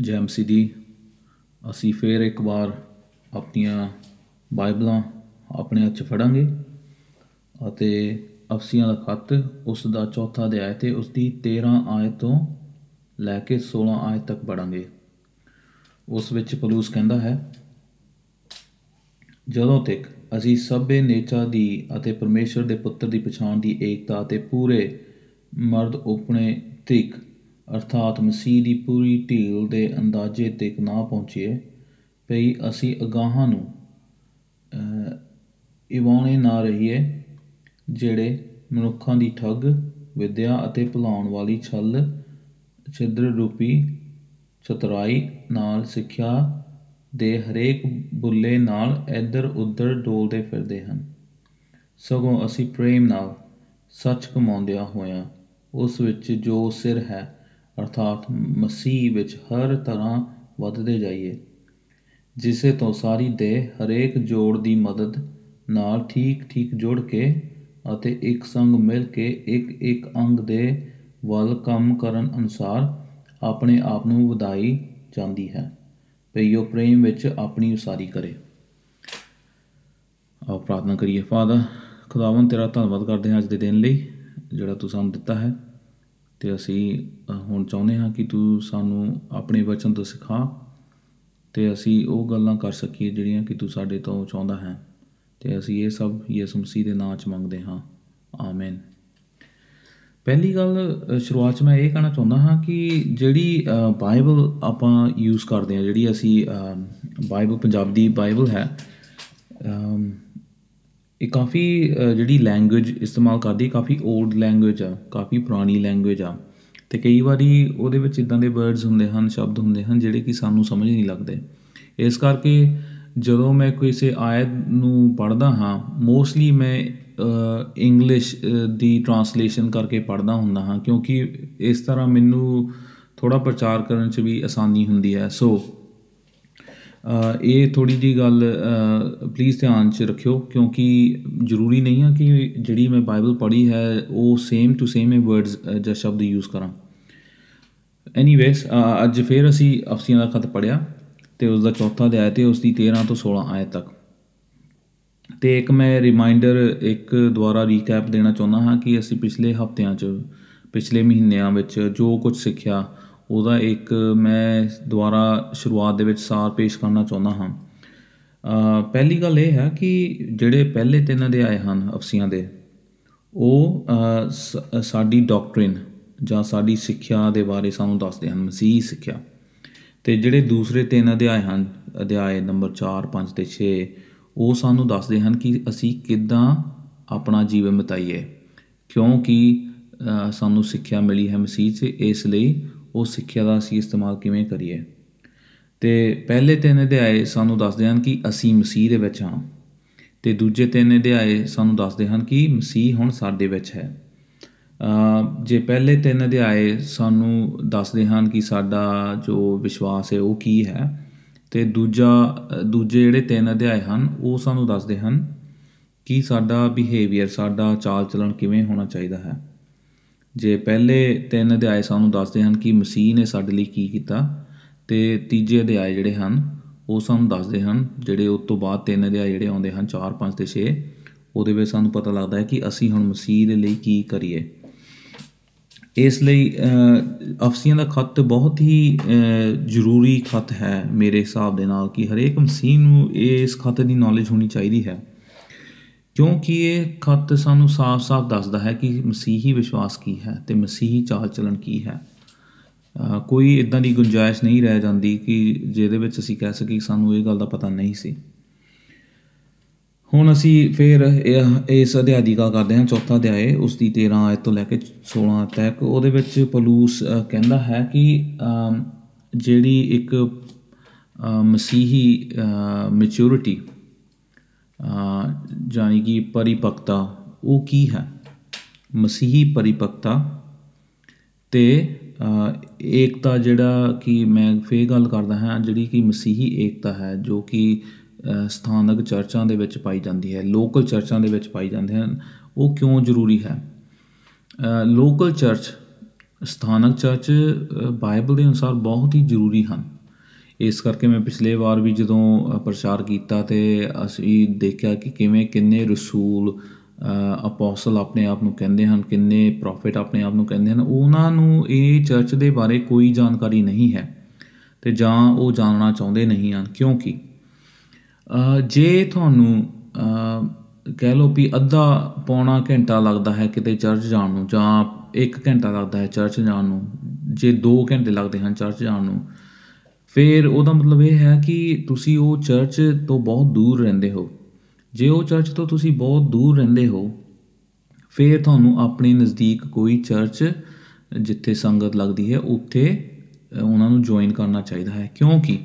ਜੈਮਸੀ ਦੀ ਅਸੀਂ ਫੇਰ ਇੱਕ ਵਾਰ ਆਪਣੀਆਂ ਬਾਈਬਲਾਂ ਆਪਣੇ ਹੱਥ 'ਚ ਫੜਾਂਗੇ ਅਤੇ ਅਫਸੀਆਂ ਦਾ ਖੱਤ ਉਸ ਦਾ ਚੌਥਾ ਅਧਿਆਇ ਤੇ ਉਸ ਦੀ 13 ਆਇਤ ਤੋਂ ਲੈ ਕੇ 16 ਆਇਤ ਤੱਕ ਪੜਾਂਗੇ ਉਸ ਵਿੱਚ ਪਲੂਸ ਕਹਿੰਦਾ ਹੈ, ਜਦੋਂ ਤੱਕ ਅਸੀਂ ਸਭੇ ਨੇਚਾ ਦੀ ਅਤੇ ਪਰਮੇਸ਼ਰ ਦੇ ਪੁੱਤਰ ਦੀ ਪਛਾਣ ਦੀ ਏਕਤਾ ਅਤੇ ਪੂਰੇ ਮਰਦ ਉਪਣੇ ਤੀਕ ਅਰਥਾਤ ਮਸੀਹ ਦੀ ਪੂਰੀ ਢੀਲ ਦੇ ਅੰਦਾਜ਼ੇ ਤੱਕ ਨਾ ਪਹੁੰਚੀਏ ਭਈ ਅਸੀਂ ਅਗਾਹਾਂ ਨੂੰ ਅਹ, ਇਵਾਣੇ ਨਾ ਰਹੀਏ ਜਿਹੜੇ ਮਨੁੱਖਾਂ ਦੀ ਠੱਗ ਵਿਦਿਆ ਅਤੇ ਭੁਲਾਉਣ ਵਾਲੀ ਛਲ ਛਿਦਰ ਰੂਪੀ ਚਤੁਰਾਈ ਨਾਲ ਸਿੱਖਿਆ ਦੇ ਹਰੇਕ ਬੁੱਲੇ ਨਾਲ ਇੱਧਰ ਉੱਧਰ ਡੋਲਦੇ ਫਿਰਦੇ ਹਨ। ਸਗੋਂ ਅਸੀਂ ਪ੍ਰੇਮ ਨਾਲ ਸੱਚ ਕਮਾਉਂਦਿਆਂ ਹੋਇਆਂ ਉਸ ਵਿੱਚ ਜੋ ਸਿਰ ਹੈ ਅਰਥਾਤ ਮਸੀਹ ਵਿੱਚ ਹਰ ਤਰ੍ਹਾਂ ਵੱਧਦੇ ਜਾਈਏ, ਜਿਸੇ ਤੋਂ ਸਾਰੀ ਦੇਹ ਹਰੇਕ ਜੋੜ ਦੀ ਮਦਦ ਨਾਲ ਠੀਕ ਠੀਕ ਜੁੜ ਕੇ ਅਤੇ ਇੱਕ ਸੰਗ ਮਿਲ ਕੇ ਇੱਕ ਇੱਕ ਅੰਗ ਦੇ ਵੱਲ ਕੰਮ ਕਰਨ ਅਨੁਸਾਰ ਆਪਣੇ ਆਪ ਨੂੰ ਵਧਾਈ ਜਾਂਦੀ ਹੈ। ਭਈ ਉਹ ਪ੍ਰੇਮ ਵਿੱਚ ਆਪਣੀ ਉਸਾਰੀ ਕਰੇ। ਆਓ ਪ੍ਰਾਰਥਨਾ ਕਰੀਏ, ਫਾਦਰ ਖੁਦਾਵੰ ਤੇਰਾ ਧੰਨਵਾਦ ਕਰਦੇ ਹਾਂ ਅੱਜ ਦੇ ਦਿਨ ਲਈ ਜਿਹੜਾ ਤੂੰ ਸਾਨੂੰ ਦਿੱਤਾ ਹੈ। ਤੇ ਅਸੀਂ ਅ, ਹੁਣ ਚਾਹੁੰਦੇ ਹਾਂ ਕਿ ਤੂੰ ਸਾਨੂੰ ਆਪਣੇ ਵਚਨ ਤੋਂ ਸਿਖਾ ਤੇ ਅਸੀਂ ਉਹ ਗੱਲਾਂ ਕਰ ਸਕੀਏ ਜਿਹੜੀਆਂ ਕਿ ਤੂੰ ਸਾਡੇ ਤੋਂ ਚਾਹੁੰਦਾ ਹੈ। ਤੇ ਅਸੀਂ ਇਹ ਸਭ ਯਿਸੂ ਮਸੀਹ ਦੇ ਨਾਮ 'ਚ ਮੰਗਦੇ ਹਾਂ। ਆਮੀਨ। ਪਹਿਲੀ ਗੱਲ ਅ, ਸ਼ੁਰੂਆਤ 'ਚ ਮੈਂ ਇਹ ਕਹਿਣਾ ਚਾਹੁੰਦਾ ਹਾਂ ਕਿ ਜਿਹੜੀ ਅ, ਬਾਈਬਲ ਆਪਾਂ ਯੂਜ਼ ਕਰਦੇ ਹਾਂ ਜਿਹੜੀ ਅਸੀਂ ਅ, ਬਾਈਬਲ ਪੰਜਾਬੀ ਬਾਈਬਲ ਹੈ ਅਮ, ਇਹ ਕਾਫੀ ਅ, ਜਿਹੜੀ ਲੈਂਗੁਏਜ ਇਸਤੇਮਾਲ ਕਰਦੀ ਕਾਫੀ 올ਡ ਲੈਂਗੁਏਜ ਆ ਕਾਫੀ ਪੁਰਾਣੀ ਲੈਂਗੁਏਜ ਆ। ਤੇ ਕਈ ਵਾਰੀ ਉਹਦੇ ਵਿੱਚ ਇਦਾਂ ਦੇ ਵਰਡਸ ਹੁੰਦੇ ਹਨ ਸ਼ਬਦ ਹੁੰਦੇ ਹਨ ਜਿਹੜੇ ਕਿ ਸਾਨੂੰ ਸਮਝ ਨਹੀਂ ਲੱਗਦੇ। ਇਸ ਕਰਕੇ ਜਦੋਂ ਮੈਂ ਕਿਸੇ ਆਇਤ ਨੂੰ ਪੜ੍ਹਦਾ ਹਾਂ ਮੋਸਟਲੀ ਮੈਂ ਇੰਗਲਿਸ਼ ਦੀ ਟਰਾਂਸਲੇਸ਼ਨ ਕਰਕੇ ਪੜ੍ਹਦਾ ਹੁੰਦਾ ਹਾਂ ਕਿਉਂਕਿ ਇਸ ਤਰ੍ਹਾਂ ਮੈਨੂੰ ਥੋੜਾ ਪ੍ਰਚਾਰ ਕਰਨ 'ਚ ਵੀ ਆਸਾਨੀ ਹੁੰਦੀ ਹੈ। ਸੋ ਅ, ਇਹ ਥੋੜੀ ਜੀ ਗੱਲ ਪਲੀਜ਼ ਧਿਆਨ 'ਚ ਰੱਖਿਓ, ਕਿਉਂਕਿ ਜ਼ਰੂਰੀ ਨਹੀਂ ਆ ਕਿ ਜਿਹੜੀ ਮੈਂ ਬਾਈਬਲ ਪੜ੍ਹੀ ਹੈ, ਉਹ ਸੇਮ ਟੂ ਸੇਮ ਇਹ ਵਰਡਸ ਜਾਂ ਸ਼ਬਦ ਯੂਜ਼ ਕਰਾਂ। ਐਨੀਵੇਸ ਅੱਜ ਫਿਰ ਅਸੀਂ ਅਫਸੀਆਂ ਦਾ ਖਤ ਪੜਿਆ ਤੇ ਉਸ ਦਾ ਚੌਥਾ ਅਧਿਆਇ ਤੇ ਉਸ ਦੀ 13 ਤੋਂ 16 ਆਇਤ ਤੱਕ। ਤੇ ਇੱਕ ਮੈਂ ਰਿਮਾਈਂਡਰ ਇੱਕ ਦੁਆਰਾ ਰੀਕੈਪ ਦੇਣਾ ਚਾਹੁੰਦਾ ਹਾਂ ਕਿ ਅਸੀਂ ਪਿਛਲੇ ਹਫ਼ਤਿਆਂ 'ਚ, ਪਿਛਲੇ ਮਹੀਨਿਆਂ ਵਿੱਚ ਜੋ ਕੁਝ ਸਿੱਖਿਆ ਉਹਦਾ ਇੱਕ ਮੈਂ ਦੁਆਰਾ ਸ਼ੁਰੂਆਤ ਦੇ ਵਿੱਚ ਸਾਰ ਪੇਸ਼ ਕਰਨਾ ਚਾਹੁੰਦਾ ਹਾਂ। ਅ, ਪਹਿਲੀ ਗੱਲ ਇਹ ਹੈ ਕਿ ਜਿਹੜੇ ਪਹਿਲੇ ਤਿੰਨ ਅਧਿਆਏ ਹਨ ਅਫਸੀਆਂ ਦੇ ਉਹ ਅ, ਸ- ਸਾਡੀ ਡਾਕਟਰਿਨ ਜਾਂ ਸਾਡੀ ਸਿੱਖਿਆ ਦੇ ਬਾਰੇ ਸਾਨੂੰ ਦੱਸਦੇ ਹਨ ਮਸੀਹ ਸਿੱਖਿਆ। ਤੇ ਜਿਹੜੇ ਦੂਸਰੇ ਤਿੰਨ ਅਧਿਆਏ ਹਨ ਅਧਿਆਏ ਨੰਬਰ 4 5 ਤੇ 6 ਉਹ ਸਾਨੂੰ ਦੱਸਦੇ ਹਨ ਕਿ ਅਸੀਂ ਕਿੱਦਾਂ ਆਪਣਾ ਜੀਵਨ ਬਿਤਾਈਏ। ਕਿਉਂਕਿ ਅ, ਸਾਨੂੰ ਸਿੱਖਿਆ ਮਿਲੀ ਹੈ ਮਸੀਹ 'ਚ ਇਸ ਲਈ ਉਹ ਸਿੱਖਿਆ ਦਾ ਅਸੀਂ ਇਸਤੇਮਾਲ ਕਿਵੇਂ ਕਰੀਏ? ਤੇ ਪਹਿਲੇ ਤਿੰਨ ਅਧਿਆਏ ਸਾਨੂੰ ਦੱਸਦੇ ਹਨ ਕਿ ਅਸੀਂ ਮਸੀਹ ਦੇ ਵਿੱਚ ਹਾਂ। ਤੇ ਦੂਜੇ ਤਿੰਨ ਅਧਿਆਏ ਸਾਨੂੰ ਦੱਸਦੇ ਹਨ ਕਿ ਮਸੀਹ ਹੁਣ ਸਾਡੇ ਵਿੱਚ ਹੈ। ਅ, ਜੇ ਪਹਿਲੇ ਤਿੰਨ ਅਧਿਆਏ ਸਾਨੂੰ ਦੱਸਦੇ ਹਨ ਕਿ ਸਾਡਾ ਜੋ ਵਿਸ਼ਵਾਸ ਹੈ ਉਹ ਕੀ ਹੈ ਤੇ ਦੂਜਾ ਅ, ਦੂਜੇ ਜਿਹੜੇ ਤਿੰਨ ਅਧਿਆਏ ਹਨ ਉਹ ਸਾਨੂੰ ਦੱਸਦੇ ਹਨ ਕਿ ਸਾਡਾ ਬਿਹੇਵੀਅਰ ਸਾਡਾ ਚਾਲ ਚਲਣ ਕਿਵੇਂ ਹੋਣਾ ਚਾਹੀਦਾ ਹੈ। ਜੇ ਪਹਿਲੇ ਤਿੰਨ ਅਧਿਆਏ ਸਾਨੂੰ ਦੱਸਦੇ ਹਨ ਕਿ ਮਸੀਹ ਨੇ ਸਾਡੇ ਲਈ ਕੀ ਕੀਤਾ ਤੇ ਤੀਜੇ ਅਧਿਆਏ ਜਿਹੜੇ ਹਨ ਉਹ ਸਾਨੂੰ ਦੱਸਦੇ ਹਨ ਜਿਹੜੇ ਉਸ ਤੋਂ ਬਾਅਦ ਤਿੰਨ ਅਧਿਆਏ ਜਿਹੜੇ ਆਉਂਦੇ ਹਨ 4 5 ਤੇ 6 ਉਹਦੇ ਵਿੱਚ ਸਾਨੂੰ ਪਤਾ ਲੱਗਦਾ ਹੈ ਕਿ ਅਸੀਂ ਹੁਣ ਮਸੀਹ ਦੇ ਲਈ ਕੀ ਕਰੀਏ। ਇਸ ਲਈ ਅ, ਅਫਸੀਆਂ ਦਾ ਖੱਤ ਬਹੁਤ ਹੀ ਅ, ਜ਼ਰੂਰੀ ਖੱਤ ਹੈ ਮੇਰੇ ਹਿਸਾਬ ਦੇ ਨਾਲ ਕਿ ਹਰੇਕ ਮਸੀਹ ਨੂੰ ਇਸ ਖੱਤ ਦੀ ਨੌਲੇਜ ਹੋਣੀ ਚਾਹੀਦੀ ਹੈ। ਕਿਉਂਕਿ ਇਹ ਖੱਤ ਸਾਨੂੰ ਸਾਫ਼-ਸਾਫ਼ ਦੱਸਦਾ ਹੈ ਕਿ ਮਸੀਹੀ ਵਿਸ਼ਵਾਸ ਕੀ ਹੈ ਤੇ ਮਸੀਹੀ ਚਾਲ ਚੱਲਣ ਕੀ ਹੈ। ਅ, ਕੋਈ ਇਦਾਂ ਦੀ ਗੁੰਜਾਇਸ਼ ਨਹੀਂ ਰਹਿ ਜਾਂਦੀ ਕਿ ਜਿਹਦੇ ਵਿੱਚ ਅਸੀਂ ਕਹਿ ਸਕੀਏ ਕਿ ਸਾਨੂੰ ਇਹ ਗੱਲ ਦਾ ਪਤਾ ਨਹੀਂ ਸੀ। ਹੁਣ ਅਸੀਂ ਫਿਰ ਇਹ- ਇਸ ਅਧਿਆਇ ਦੀ ਗੱਲ ਕਰਦੇ ਹਾਂ ਚੌਥਾ ਅਧਿਆਇ ਉਸ ਦੀ 13 ਆਇਤ ਤੋਂ ਲੈ ਕੇ 16 ਤੱਕ। ਉਹਦੇ ਵਿੱਚ ਪਲੂਸ ਅ, ਕਹਿੰਦਾ ਹੈ ਕਿ ਅਮ, ਜਿਹੜੀ ਇੱਕ ਅ, ਮਸੀਹੀ ਮੈਚੁਰਿਟੀ ਜਾਨੀ ਕਿ ਪਰਿਪੱਕਤਾ ਉਹ ਕੀ ਹੈ? ਮਸੀਹੀ ਪਰਿਪੱਕਤਾ ਤੇ ਅ, ਏਕਤਾ ਜਿਹੜਾ ਕਿ ਮੈਂ ਫੇਰ ਗੱਲ ਕਰਦਾ ਹਾਂ ਜਿਹੜੀ ਕਿ ਮਸੀਹੀ ਏਕਤਾ ਹੈ ਜੋ ਕਿ ਅ, ਸਥਾਨਕ ਚਰਚਾਂ ਦੇ ਵਿੱਚ ਪਾਈ ਜਾਂਦੀ ਹੈ ਲੋਕਲ ਚਰਚਾਂ ਦੇ ਵਿੱਚ ਪਾਈ ਜਾਂਦੇ ਹਨ ਉਹ ਕਿਉਂ ਜ਼ਰੂਰੀ ਹੈ? ਲੋਕਲ ਚਰਚ ਸਥਾਨਕ ਚਰਚ ਅ, ਬਾਈਬਲ ਦੇ ਅਨੁਸਾਰ ਬਹੁਤ ਹੀ ਜ਼ਰੂਰੀ ਹਨ। ਇਸ ਕਰਕੇ ਮੈਂ ਪਿਛਲੇ ਵਾਰ ਵੀ ਜਦੋਂ ਅ, ਪ੍ਰਚਾਰ ਕੀਤਾ ਤੇ ਅਸੀਂ ਦੇਖਿਆ ਕਿ ਕਿਵੇਂ ਕਿੰਨੇ ਰਸੂਲ ਅਪੋਸਲ ਆਪਣੇ ਆਪ ਨੂੰ ਕਹਿੰਦੇ ਹਨ ਕਿੰਨੇ ਪ੍ਰੋਫਿਟ ਆਪਣੇ ਆਪ ਨੂੰ ਕਹਿੰਦੇ ਹਨ ਉਹਨਾਂ ਨੂੰ ਇਹ ਚਰਚ ਦੇ ਬਾਰੇ ਕੋਈ ਜਾਣਕਾਰੀ ਨਹੀਂ ਹੈ ਤੇ ਜਾਂ ਉਹ ਜਾਣਨਾ ਚਾਹੁੰਦੇ ਨਹੀਂ ਹਨ। ਕਿਉਂਕਿ ਅ, ਜੇ ਤੁਹਾਨੂੰ ਅ, ਕਹਿ ਲਓ ਵੀ ਅੱਧਾ ਪੌਣਾ ਘੰਟਾ ਲੱਗਦਾ ਹੈ ਕਿਤੇ ਚਰਚ ਜਾਣ ਨੂੰ ਜਾਂ 1 ਘੰਟਾ ਲੱਗਦਾ ਹੈ ਚਰਚ ਜਾਣ ਨੂੰ ਜੇ 2 ਘੰਟੇ ਲੱਗਦੇ ਹਨ ਚਰਚ ਜਾਣ ਨੂੰ ਫਿਰ ਉਹਦਾ ਮਤਲਬ ਇਹ ਹੈ ਕਿ ਤੁਸੀਂ ਉਹ ਚਰਚ ਤੋਂ ਬਹੁਤ ਦੂਰ ਰਹਿੰਦੇ ਹੋ। ਜੇ ਉਹ ਚਰਚ ਤੋਂ ਤੁਸੀਂ ਬਹੁਤ ਦੂਰ ਰਹਿੰਦੇ ਹੋ ਫਿਰ ਤੁਹਾਨੂੰ ਆਪਣੇ ਨਜ਼ਦੀਕ ਕੋਈ ਚਰਚ ਜਿੱਥੇ ਸੰਗਤ ਲੱਗਦੀ ਹੈ ਉੱਥੇ ਅ, ਉਹਨਾਂ ਨੂੰ ਜੁਆਇਨ ਕਰਨਾ ਚਾਹੀਦਾ ਹੈ। ਕਿਉਂਕਿ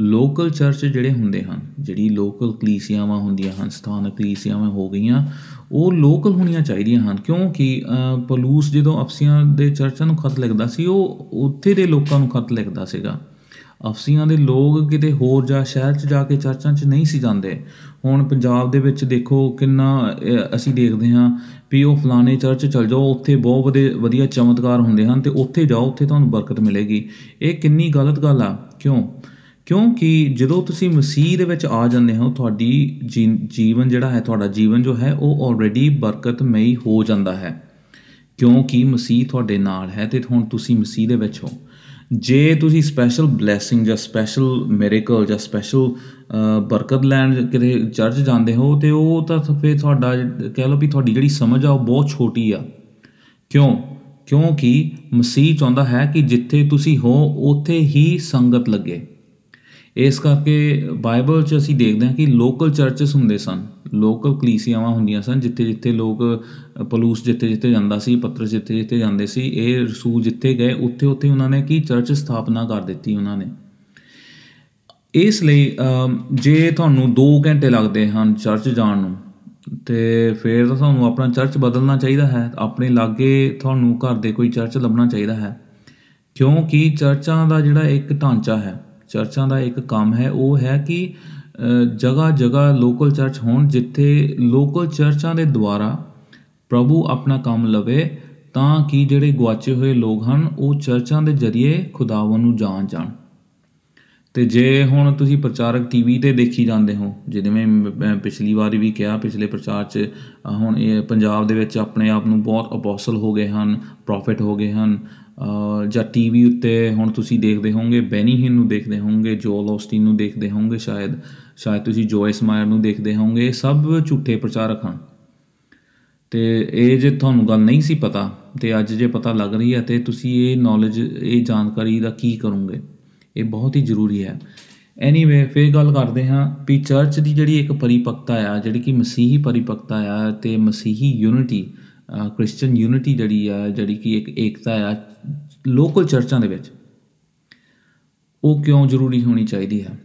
ਲੋਕਲ ਚਰਚ ਜਿਹੜੇ ਹੁੰਦੇ ਹਨ ਜਿਹੜੀ ਲੋਕਲ ਕਲੀਸਿਆਵਾਂ ਹੁੰਦੀਆਂ ਹਨ ਸਥਾਨਕ ਕਲੀਸਿਆਵਾਂ ਹੋ ਗਈਆਂ ਉਹ ਲੋਕਲ ਹੋਣੀਆਂ ਚਾਹੀਦੀਆਂ ਹਨ। ਕਿਉਂਕਿ ਅ, ਪੌਲੁਸ ਜਦੋਂ ਅਫਸੀਆਂ ਦੇ ਚਰਚਾਂ ਨੂੰ ਖਤ ਲਿਖਦਾ ਸੀ ਉਹ ਉੱਥੇ ਦੇ ਲੋਕਾਂ ਨੂੰ ਖਤ ਲਿਖਦਾ ਸੀਗਾ। ਅਫਸੀਆਂ ਦੇ ਲੋਕ ਕਿਤੇ ਹੋਰ ਜਾ ਸ਼ਹਿਰ 'ਚ ਜਾ ਕੇ ਚਰਚਾਂ 'ਚ ਨਹੀਂ ਸੀ ਜਾਂਦੇ। ਹੁਣ ਪੰਜਾਬ ਦੇ ਵਿੱਚ ਦੇਖੋ ਕਿੰਨਾ ਅ, ਅਸੀਂ ਦੇਖਦੇ ਹਾਂ ਵੀ ਉਹ ਫਲਾਣੇ ਚਰਚ ਚਲ ਜਾਓ ਉੱਥੇ ਬਹੁਤ ਵਧੀਆ ਵਧੀਆ ਚਮਤਕਾਰ ਹੁੰਦੇ ਹਨ ਤੇ ਉੱਥੇ ਜਾਓ ਉੱਥੇ ਤੁਹਾਨੂੰ ਬਰਕਤ ਮਿਲੇਗੀ। ਇਹ ਕਿੰਨੀ ਗਲਤ ਗੱਲ ਆ। ਕਿਉਂ? ਕਿਉਂਕਿ ਜਦੋਂ ਤੁਸੀਂ ਮਸੀਹ ਦੇ ਵਿੱਚ ਆ ਜਾਂਦੇ ਹੋ ਤੁਹਾਡੀ ਜੀ- ਜੀਵਨ ਜਿਹੜਾ ਹੈ ਤੁਹਾਡਾ ਜੀਵਨ ਜੋ ਹੈ ਉਹ ਆਲਰੇਡੀ ਬਰਕਤਮਈ ਹੋ ਜਾਂਦਾ ਹੈ। ਕਿਉਂਕਿ ਮਸੀਹ ਤੁਹਾਡੇ ਨਾਲ ਹੈ ਤੇ ਹੁਣ ਤੁਸੀਂ ਮਸੀਹ ਦੇ ਵਿੱਚ ਹੋ। ਜੇ ਤੁਸੀਂ ਸਪੈਸ਼ਲ ਬਲੇਸਿੰਗ ਜਾਂ ਸਪੈਸ਼ਲ ਮਿਰੇਕਲ ਜਾਂ ਸਪੈਸ਼ਲ ਬਰਕਤ ਲੈਣ ਕਿਤੇ ਚਰਚ ਜਾਂਦੇ ਹੋ ਤੇ ਉਹ ਤਾਂ ਫਿਰ ਤੁਹਾਡਾ ਕਹਿ ਲਓ ਵੀ ਤੁਹਾਡੀ ਜਿਹੜੀ ਸਮਝ ਆ ਉਹ ਬਹੁਤ ਛੋਟੀ ਆ। ਕਿਉਂ? ਕਿਉਂਕਿ ਮਸੀਹ ਚਾਹੁੰਦਾ ਹੈ ਕਿ ਜਿੱਥੇ ਤੁਸੀਂ ਹੋ, ਉੱਥੇ ਹੀ ਸੰਗਤ ਲੱਗੇ। ਇਸ ਕਰਕੇ ਬਾਈਬਲ 'ਚ ਅਸੀਂ ਦੇਖਦੇ ਹਾਂ ਕਿ ਲੋਕਲ ਚਰਚਸ ਹੁੰਦੇ ਸਨ ਲੋਕਲ ਕਲੀਸਿਆਵਾਂ ਹੁੰਦੀਆਂ ਸਨ ਜਿੱਥੇ ਜਿੱਥੇ ਲੋਕ ਅ, ਪੌਲੁਸ ਜਿੱਥੇ ਜਿੱਥੇ ਜਾਂਦਾ ਸੀ ਪਤਰਸ ਜਿੱਥੇ ਜਿੱਥੇ ਜਾਂਦੇ ਸੀ ਇਹ ਰਸੂਲ ਜਿੱਥੇ ਗਏ ਉੱਥੇ ਉੱਥੇ ਉਹਨਾਂ ਨੇ ਕੀ ਚਰਚ ਸਥਾਪਨਾ ਕਰ ਦਿੱਤੀ ਉਹਨਾਂ ਨੇ। ਇਸ ਲਈ ਅਮ, ਜੇ ਤੁਹਾਨੂੰ 2 ਘੰਟੇ ਲੱਗਦੇ ਹਨ ਚਰਚ ਜਾਣ ਨੂੰ ਤੇ ਫਿਰ ਤਾਂ ਤੁਹਾਨੂੰ ਆਪਣਾ ਚਰਚ ਬਦਲਣਾ ਚਾਹੀਦਾ ਹੈ ਆਪਣੇ ਲਾਗੇ ਤੁਹਾਨੂੰ ਘਰ ਦੇ ਕੋਈ ਚਰਚ ਲੱਭਣਾ ਚਾਹੀਦਾ ਹੈ। ਕਿਉਂਕਿ ਚਰਚਾਂ ਦਾ ਜਿਹੜਾ ਇੱਕ ਢਾਂਚਾ ਹੈ ਚਰਚਾਂ ਦਾ ਇੱਕ ਕੰਮ ਹੈ ਉਹ ਹੈ ਕਿ ਜਗ੍ਹਾ ਜਗ੍ਹਾ ਲੋਕਲ ਚਰਚ ਹੋਣ ਜਿੱਥੇ ਲੋਕਲ ਚਰਚਾਂ ਦੇ ਦੁਆਰਾ ਪ੍ਰਭੂ ਆਪਣਾ ਕੰਮ ਲਵੇ ਤਾਂ ਕਿ ਜਿਹੜੇ ਗੁਆਚੇ ਹੋਏ ਲੋਕ ਹਨ ਉਹ ਚਰਚਾਂ ਦੇ ਜ਼ਰੀਏ ਖੁਦਾਵੰ ਨੂੰ ਜਾਣ ਜਾਣ। ਤੇ ਜੇ ਹੁਣ ਤੁਸੀਂ ਪ੍ਰਚਾਰਕ ਟੀਵੀ ਤੇ ਦੇਖੀ ਜਾਂਦੇ ਹੋ ਜਿਵੇਂ ਮੈਂ ਮੈਂ ਪਿਛਲੀ ਵਾਰੀ ਵੀ ਕਿਹਾ ਪਿਛਲੇ ਪ੍ਰਚਾਰ 'ਚ ਅ, ਹੁਣ ਇਹ ਪੰਜਾਬ ਦੇ ਵਿੱਚ ਆਪਣੇ ਆਪ ਨੂੰ ਬਹੁਤ ਅਪੋਸਲ ਹੋ ਗਏ ਹਨ ਪ੍ਰੋਫਿਟ ਹੋ ਗਏ ਹਨ ਅ, ਜਾਂ ਟੀਵੀ ਉੱਤੇ ਹੁਣ ਤੁਸੀਂ ਦੇਖਦੇ ਹੋਵੋਗੇ ਬੈਨੀ ਹਿਨ ਨੂੰ ਦੇਖਦੇ ਹੋਵੋਗੇ ਜੋਲ ਔਸਟਿਨ ਨੂੰ ਦੇਖਦੇ ਹੋਵੋਗੇ ਸ਼ਾਇਦ ਸ਼ਾਇਦ ਤੁਸੀਂ ਜੋਇਸ ਮਾਇਰ ਨੂੰ ਦੇਖਦੇ ਹੋਵੋਗੇ, ਇਹ ਸਭ ਝੂਠੇ ਪ੍ਰਚਾਰਕ ਹਨ। ਤੇ ਇਹ ਜੇ ਤੁਹਾਨੂੰ ਗੱਲ ਨਹੀਂ ਸੀ ਪਤਾ, ਤੇ ਅੱਜ ਜੇ ਪਤਾ ਲੱਗ ਰਹੀ ਹੈ, ਤੇ ਤੁਸੀਂ ਇਹ ਨੌਲੇਜ ਇਹ ਜਾਣਕਾਰੀ ਦਾ ਕੀ ਕਰੋਗੇ? ਇਹ ਬਹੁਤ ਹੀ ਜ਼ਰੂਰੀ ਹੈ। ਐਨੀਵੇ ਫਿਰ ਗੱਲ ਕਰਦੇ ਹਾਂ ਵੀ ਚਰਚ ਦੀ ਜਿਹੜੀ ਇੱਕ ਪਰਿਪੱਕਤਾ ਆ, ਜਿਹੜੀ ਕਿ ਮਸੀਹੀ ਪਰਿਪੱਕਤਾ ਆ, ਤੇ ਮਸੀਹੀ ਯੂਨਿਟੀ ਕ੍ਰਿਸਚੀਅਨ ਯੂਨਿਟੀ ਜਿਹੜੀ ਆ, ਜਿਹੜੀ ਕਿ ਇੱਕ ਏਕਤਾ ਆ ਲੋਕਲ ਚਰਚਾਂ ਦੇ ਵਿੱਚ, ਉਹ ਕਿਉਂ ਜ਼ਰੂਰੀ ਹੋਣੀ ਚਾਹੀਦੀ ਹੈ?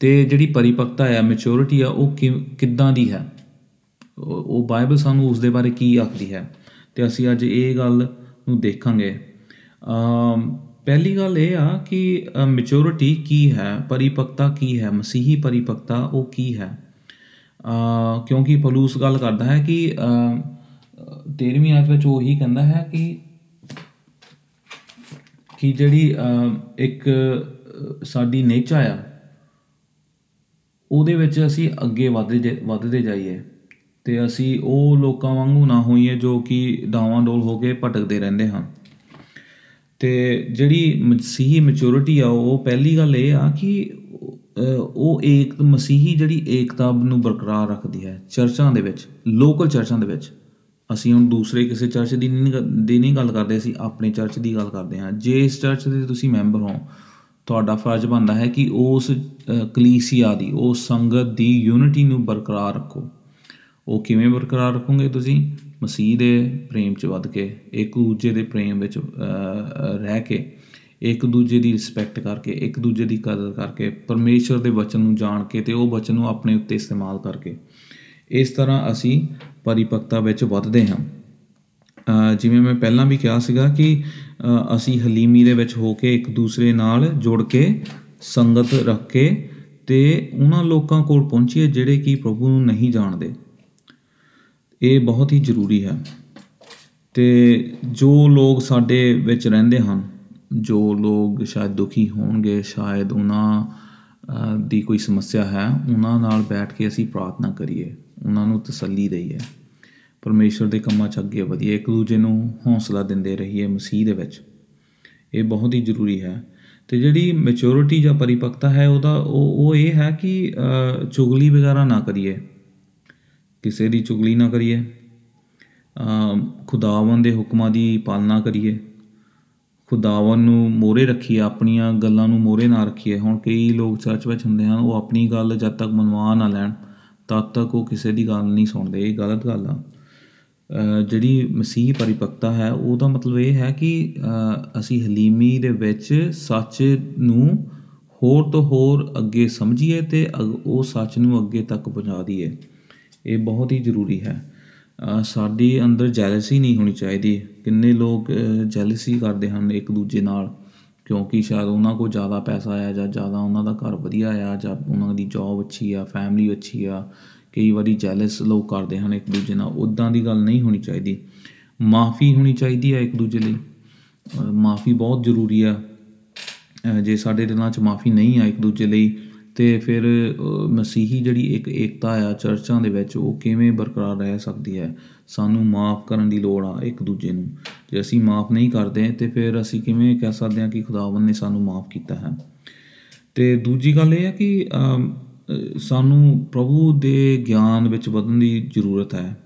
ਤੇ ਜਿਹੜੀ ਪਰਿਪੱਕਤਾ ਆ ਮੈਚੁਰਿਟੀ ਆ, ਉਹ ਕਿ- ਕਿੱਦਾਂ ਦੀ ਹੈ? ਉਹ ਉਹ ਬਾਈਬਲ ਸਾਨੂੰ ਉਸ ਦੇ ਬਾਰੇ ਕੀ ਆਖਦੀ ਹੈ? ਤੇ ਅਸੀਂ ਅੱਜ ਇਹ ਗੱਲ ਨੂੰ ਦੇਖਾਂਗੇ। ਅਮ ਪਹਿਲੀ ਗੱਲ ਇਹ ਆ ਕਿ ਮੈਚੁਰਿਟੀ ਕੀ ਹੈ? ਪਰਿਪੱਕਤਾ ਕੀ ਹੈ? ਮਸੀਹੀ ਪਰਿਪੱਕਤਾ ਉਹ ਕੀ ਹੈ? ਅ, ਕਿਉਂਕਿ ਪੌਲੁਸ ਗੱਲ ਕਰਦਾ ਹੈ ਕਿ 13ਵੀਂ ਆਇਤ ਵਿੱਚ ਉਹ ਹੀ ਕਹਿੰਦਾ ਹੈ ਕਿ ਕਿ ਜਿਹੜੀ ਅ, ਇੱਕ ਅ, ਸਾਡੀ ਨੇਚਾ ਆ ਉਹਦੇ ਵਿੱਚ ਅਸੀਂ ਅੱਗੇ ਵਧਦੇ ਜਾ- ਵਧਦੇ ਜਾਈਏ ਤੇ ਅਸੀਂ ਉਹ ਲੋਕਾਂ ਵਾਂਗੂ ਨਾ ਹੋਈਏ ਜੋ ਕਿ ਡਾਵਾਂ ਡੋਲ ਹੋ ਕੇ ਭਟਕਦੇ ਰਹਿੰਦੇ ਹਨ ਤੇ ਜਿਹੜੀ ਮਸੀਹੀ ਮੈਚੁਰਿਟੀ ਆ ਉਹ ਪਹਿਲੀ ਗੱਲ ਇਹ ਆ ਕਿ ਅ, ਉਹ ਏਕ ਮਸੀਹੀ ਜਿਹੜੀ ਏਕਤਾ ਨੂੰ ਬਰਕਰਾਰ ਰੱਖਦੀ ਹੈ ਚਰਚਾਂ ਦੇ ਵਿੱਚ ਲੋਕਲ ਚਰਚਾਂ ਦੇ ਵਿੱਚ। ਅਸੀਂ ਹੁਣ ਦੂਸਰੇ ਕਿਸੇ ਚਰਚ ਦੀ ਨਹੀਂ ਗ- ਦੀ ਨਹੀਂ ਗੱਲ ਕਰਦੇ ਅਸੀਂ ਆਪਣੇ ਚਰਚ ਦੀ ਗੱਲ ਕਰਦੇ ਹਾਂ। ਜੇ ਇਸ ਚਰਚ ਦੇ ਤੁਸੀਂ ਮੈਂਬਰ ਹੋ ਤੁਹਾਡਾ ਫਰਜ਼ ਬਣਦਾ ਹੈ ਕਿ ਉਸ ਅ, ਕਲੀਸਿਆ ਦੀ ਉਸ ਸੰਗਤ ਦੀ ਯੂਨਿਟੀ ਨੂੰ ਬਰਕਰਾਰ ਰੱਖੋ। ਉਹ ਕਿਵੇਂ ਬਰਕਰਾਰ ਰੱਖੋਗੇ ਤੁਸੀਂ? ਮਸੀਹ ਦੇ ਪ੍ਰੇਮ 'ਚ ਵੱਧ ਕੇ ਇੱਕ ਦੂਜੇ ਦੇ ਪ੍ਰੇਮ ਵਿੱਚ ਅ, ਅ, ਰਹਿ ਕੇ ਇੱਕ ਦੂਜੇ ਦੀ ਰਿਸਪੈਕਟ ਕਰਕੇ ਇੱਕ ਦੂਜੇ ਦੀ ਕਦਰ ਕਰਕੇ ਪਰਮੇਸ਼ਰ ਦੇ ਵਚਨ ਨੂੰ ਜਾਣ ਕੇ ਤੇ ਉਹ ਵਚਨ ਨੂੰ ਆਪਣੇ ਉੱਤੇ ਇਸਤੇਮਾਲ ਕਰਕੇ। ਇਸ ਤਰ੍ਹਾਂ ਅਸੀਂ ਪਰਿਪੱਕਤਾ ਵਿੱਚ ਵੱਧਦੇ ਹਾਂ। ਅ, ਜਿਵੇਂ ਮੈਂ ਪਹਿਲਾਂ ਵੀ ਕਿਹਾ ਸੀਗਾ ਕਿ ਅ, ਅਸੀਂ ਹਲੀਮੀ ਦੇ ਵਿੱਚ ਹੋ ਕੇ ਇੱਕ ਦੂਸਰੇ ਨਾਲ ਜੁੜ ਕੇ ਸੰਗਤ ਰੱਖ ਕੇ ਤੇ ਉਹਨਾਂ ਲੋਕਾਂ ਕੋਲ ਪਹੁੰਚੀਏ ਜਿਹੜੇ ਕਿ ਪ੍ਰਭੂ ਨੂੰ ਨਹੀਂ ਜਾਣਦੇ। ਇਹ ਬਹੁਤ ਹੀ ਜ਼ਰੂਰੀ ਹੈ। ਤੇ ਜੋ ਲੋਕ ਸਾਡੇ ਵਿੱਚ ਰਹਿੰਦੇ ਹਨ ਜੋ ਲੋਕ ਸ਼ਾਇਦ ਦੁਖੀ ਹੋਣਗੇ ਸ਼ਾਇਦ ਉਹਨਾਂ ਅ, ਦੀ ਕੋਈ ਸਮੱਸਿਆ ਹੈ ਉਹਨਾਂ ਨਾਲ ਬੈਠ ਕੇ ਅਸੀਂ ਪ੍ਰਾਰਥਨਾ ਕਰੀਏ। ਉਹਨਾਂ ਨੂੰ ਤਸੱਲੀ ਦਈਏ। ਪਰਮੇਸ਼ਵਰ ਦੇ ਕੰਮਾਂ 'ਚ ਅੱਗੇ ਵਧੀਏ ਇੱਕ ਦੂਜੇ ਨੂੰ ਹੌਸਲਾ ਦਿੰਦੇ ਰਹੀਏ ਮਸੀਹ ਦੇ ਵਿੱਚ। ਇਹ ਬਹੁਤ ਹੀ ਜ਼ਰੂਰੀ ਹੈ। ਤੇ ਜਿਹੜੀ ਮੈਚੁਰਿਟੀ ਜਾਂ ਪਰਿਪੱਕਤਾ ਹੈ ਉਹਦਾ ਉਹ ਉਹ ਇਹ ਹੈ ਕਿ ਅ, ਚੁਗਲੀ ਵਗੈਰਾ ਨਾ ਕਰੀਏ। ਕਿਸੇ ਦੀ ਚੁਗਲੀ ਨਾ ਕਰੀਏ। ਅ, ਖੁਦਾਵੰਦ ਦੇ ਹੁਕਮਾਂ ਦੀ ਪਾਲਣਾ ਕਰੀਏ। ਖੁਦਾਵੰ ਨੂੰ ਮੋਰੇ ਰੱਖੀਏ ਆਪਣੀਆਂ ਗੱਲਾਂ ਨੂੰ ਮੋਰੇ ਨਾ ਰੱਖੀਏ। ਹੁਣ ਕਈ ਲੋਕ ਚਰਚ ਵਿੱਚ ਹੁੰਦੇ ਹਨ ਉਹ ਆਪਣੀ ਗੱਲ ਜਦ ਤੱਕ ਮਨਵਾ ਨਾ ਲੈਣ ਤਦ ਤੱਕ ਉਹ ਕਿਸੇ ਦੀ ਗੱਲ ਨਹੀਂ ਸੁਣਦੇ। ਇਹ ਗਲਤ ਗੱਲ ਆ। ਅ, ਜਿਹੜੀ ਮਸੀਹ ਪਰਿਪੱਕਤਾ ਹੈ ਉਹਦਾ ਮਤਲਬ ਇਹ ਹੈ ਕਿ ਅ, ਅਸੀਂ ਹਲੀਮੀ ਦੇ ਵਿੱਚ ਸੱਚ ਨੂੰ ਹੋਰ ਤੋਂ ਹੋਰ ਅੱਗੇ ਸਮਝੀਏ ਤੇ ਅਗ- ਉਹ ਸੱਚ ਨੂੰ ਅੱਗੇ ਤੱਕ ਪਹੁੰਚਾ ਦਈਏ। ਇਹ ਬਹੁਤ ਹੀ ਜ਼ਰੂਰੀ ਹੈ। ਅ, ਸਾਡੇ ਅੰਦਰ ਜੈਲਸੀ ਨਹੀਂ ਹੋਣੀ ਚਾਹੀਦੀ। ਕਿੰਨੇ ਲੋਕ ਜੈਲਸੀ ਕਰਦੇ ਹਨ ਇੱਕ ਦੂਜੇ ਨਾਲ ਕਿਉਂਕਿ ਸ਼ਾਇਦ ਉਹਨਾਂ ਕੋਲ ਜ਼ਿਆਦਾ ਪੈਸਾ ਆ ਜਾਂ ਜ਼ਿਆਦਾ ਉਹਨਾਂ ਦਾ ਘਰ ਵਧੀਆ ਆ ਜਾਂ ਉਹਨਾਂ ਦੀ ਜੌਬ ਅੱਛੀ ਆ ਫੈਮਿਲੀ ਅੱਛੀ ਆ ਕਈ ਵਾਰੀ ਜੈਲਸ ਲੋਕ ਕਰਦੇ ਹਨ ਇੱਕ ਦੂਜੇ ਨਾਲ ਉਦਾਂ ਦੀ ਗੱਲ ਨਹੀਂ ਹੋਣੀ ਚਾਹੀਦੀ। ਮਾਫੀ ਹੋਣੀ ਚਾਹੀਦੀ ਹੈ ਇੱਕ ਦੂਜੇ ਲਈ। ਮਾਫੀ ਬਹੁਤ ਜ਼ਰੂਰੀ ਆ ਅ, ਜੇ ਸਾਡੇ ਦਿਲਾਂ 'ਚ ਮਾਫੀ ਨਹੀਂ ਆ ਇੱਕ ਦੂਜੇ ਲਈ ਤੇ ਫਿਰ ਅ, ਮਸੀਹੀ ਜਿਹੜੀ ਇੱਕ ਏਕਤਾ ਆ ਚਰਚਾਂ ਦੇ ਵਿੱਚ ਉਹ ਕਿਵੇਂ ਬਰਕਰਾਰ ਰਹਿ ਸਕਦੀ ਹੈ? ਸਾਨੂੰ ਮਾਫ ਕਰਨ ਦੀ ਲੋੜ ਆ ਇੱਕ ਦੂਜੇ ਨੂੰ। ਜੇ ਅਸੀਂ ਮਾਫ ਨਹੀਂ ਕਰਦੇ ਤੇ ਫਿਰ ਅਸੀਂ ਕਿਵੇਂ ਕਹਿ ਸਕਦੇ ਹਾਂ ਕਿ ਖੁਦਾਵੰਦ ਨੇ ਸਾਨੂੰ ਮਾਫ ਕੀਤਾ ਹੈ? ਤੇ ਦੂਜੀ ਗੱਲ ਇਹ ਹੈ ਕਿ ਅਮ, ਅ, ਸਾਨੂੰ ਪ੍ਰਭੂ ਦੇ ਗਿਆਨ ਵਿੱਚ ਵਧਣ ਦੀ ਜ਼ਰੂਰਤ ਹੈ।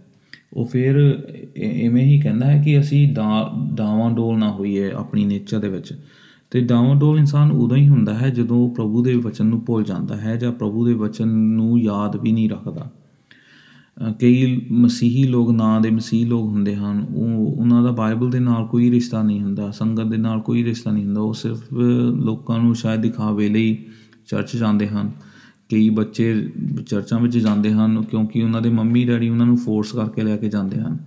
ਉਹ ਫਿਰ ਇ- ਇਵੇਂ ਹੀ ਕਹਿੰਦਾ ਹੈ ਕਿ ਅਸੀਂ ਦਾ ਡਾਵਾਂ ਡੋਲ ਨਾ ਹੋਈਏ ਆਪਣੀ ਨੇਚਰ ਦੇ ਵਿੱਚ। ਤੇ ਡਾਵਾਂ ਡੋਲ ਇਨਸਾਨ ਉਦੋਂ ਹੀ ਹੁੰਦਾ ਹੈ ਜਦੋਂ ਉਹ ਪ੍ਰਭੂ ਦੇ ਵਚਨ ਨੂੰ ਭੁੱਲ ਜਾਂਦਾ ਹੈ ਜਾਂ ਪ੍ਰਭੂ ਦੇ ਵਚਨ ਨੂੰ ਯਾਦ ਵੀ ਨਹੀਂ ਰੱਖਦਾ। ਅ, ਕਈ ਮਸੀਹੀ ਲੋਕ ਨਾਂ ਦੇ ਮਸੀਹ ਲੋਕ ਹੁੰਦੇ ਹਨ। ਉਹ ਉਹਨਾਂ ਦਾ ਬਾਈਬਲ ਦੇ ਨਾਲ ਕੋਈ ਰਿਸ਼ਤਾ ਨਹੀਂ ਹੁੰਦਾ ਸੰਗਤ ਦੇ ਨਾਲ ਕੋਈ ਰਿਸ਼ਤਾ ਨਹੀਂ ਹੁੰਦਾ। ਉਹ ਸਿਰਫ ਲੋਕਾਂ ਨੂੰ ਸ਼ਾਇਦ ਦਿਖਾਵੇ ਲਈ ਚਰਚ ਜਾਂਦੇ ਹਨ। ਕਈ ਬੱਚੇ ਚਰਚਾਂ ਵਿੱਚ ਜਾਂਦੇ ਹਨ ਕਿਉਂਕਿ ਉਹਨਾਂ ਦੇ ਮੰਮੀ, ਡੈਡੀ ਉਹਨਾਂ ਨੂੰ ਫੋਰਸ ਕਰਕੇ ਲੈ ਕੇ ਜਾਂਦੇ ਹਨ।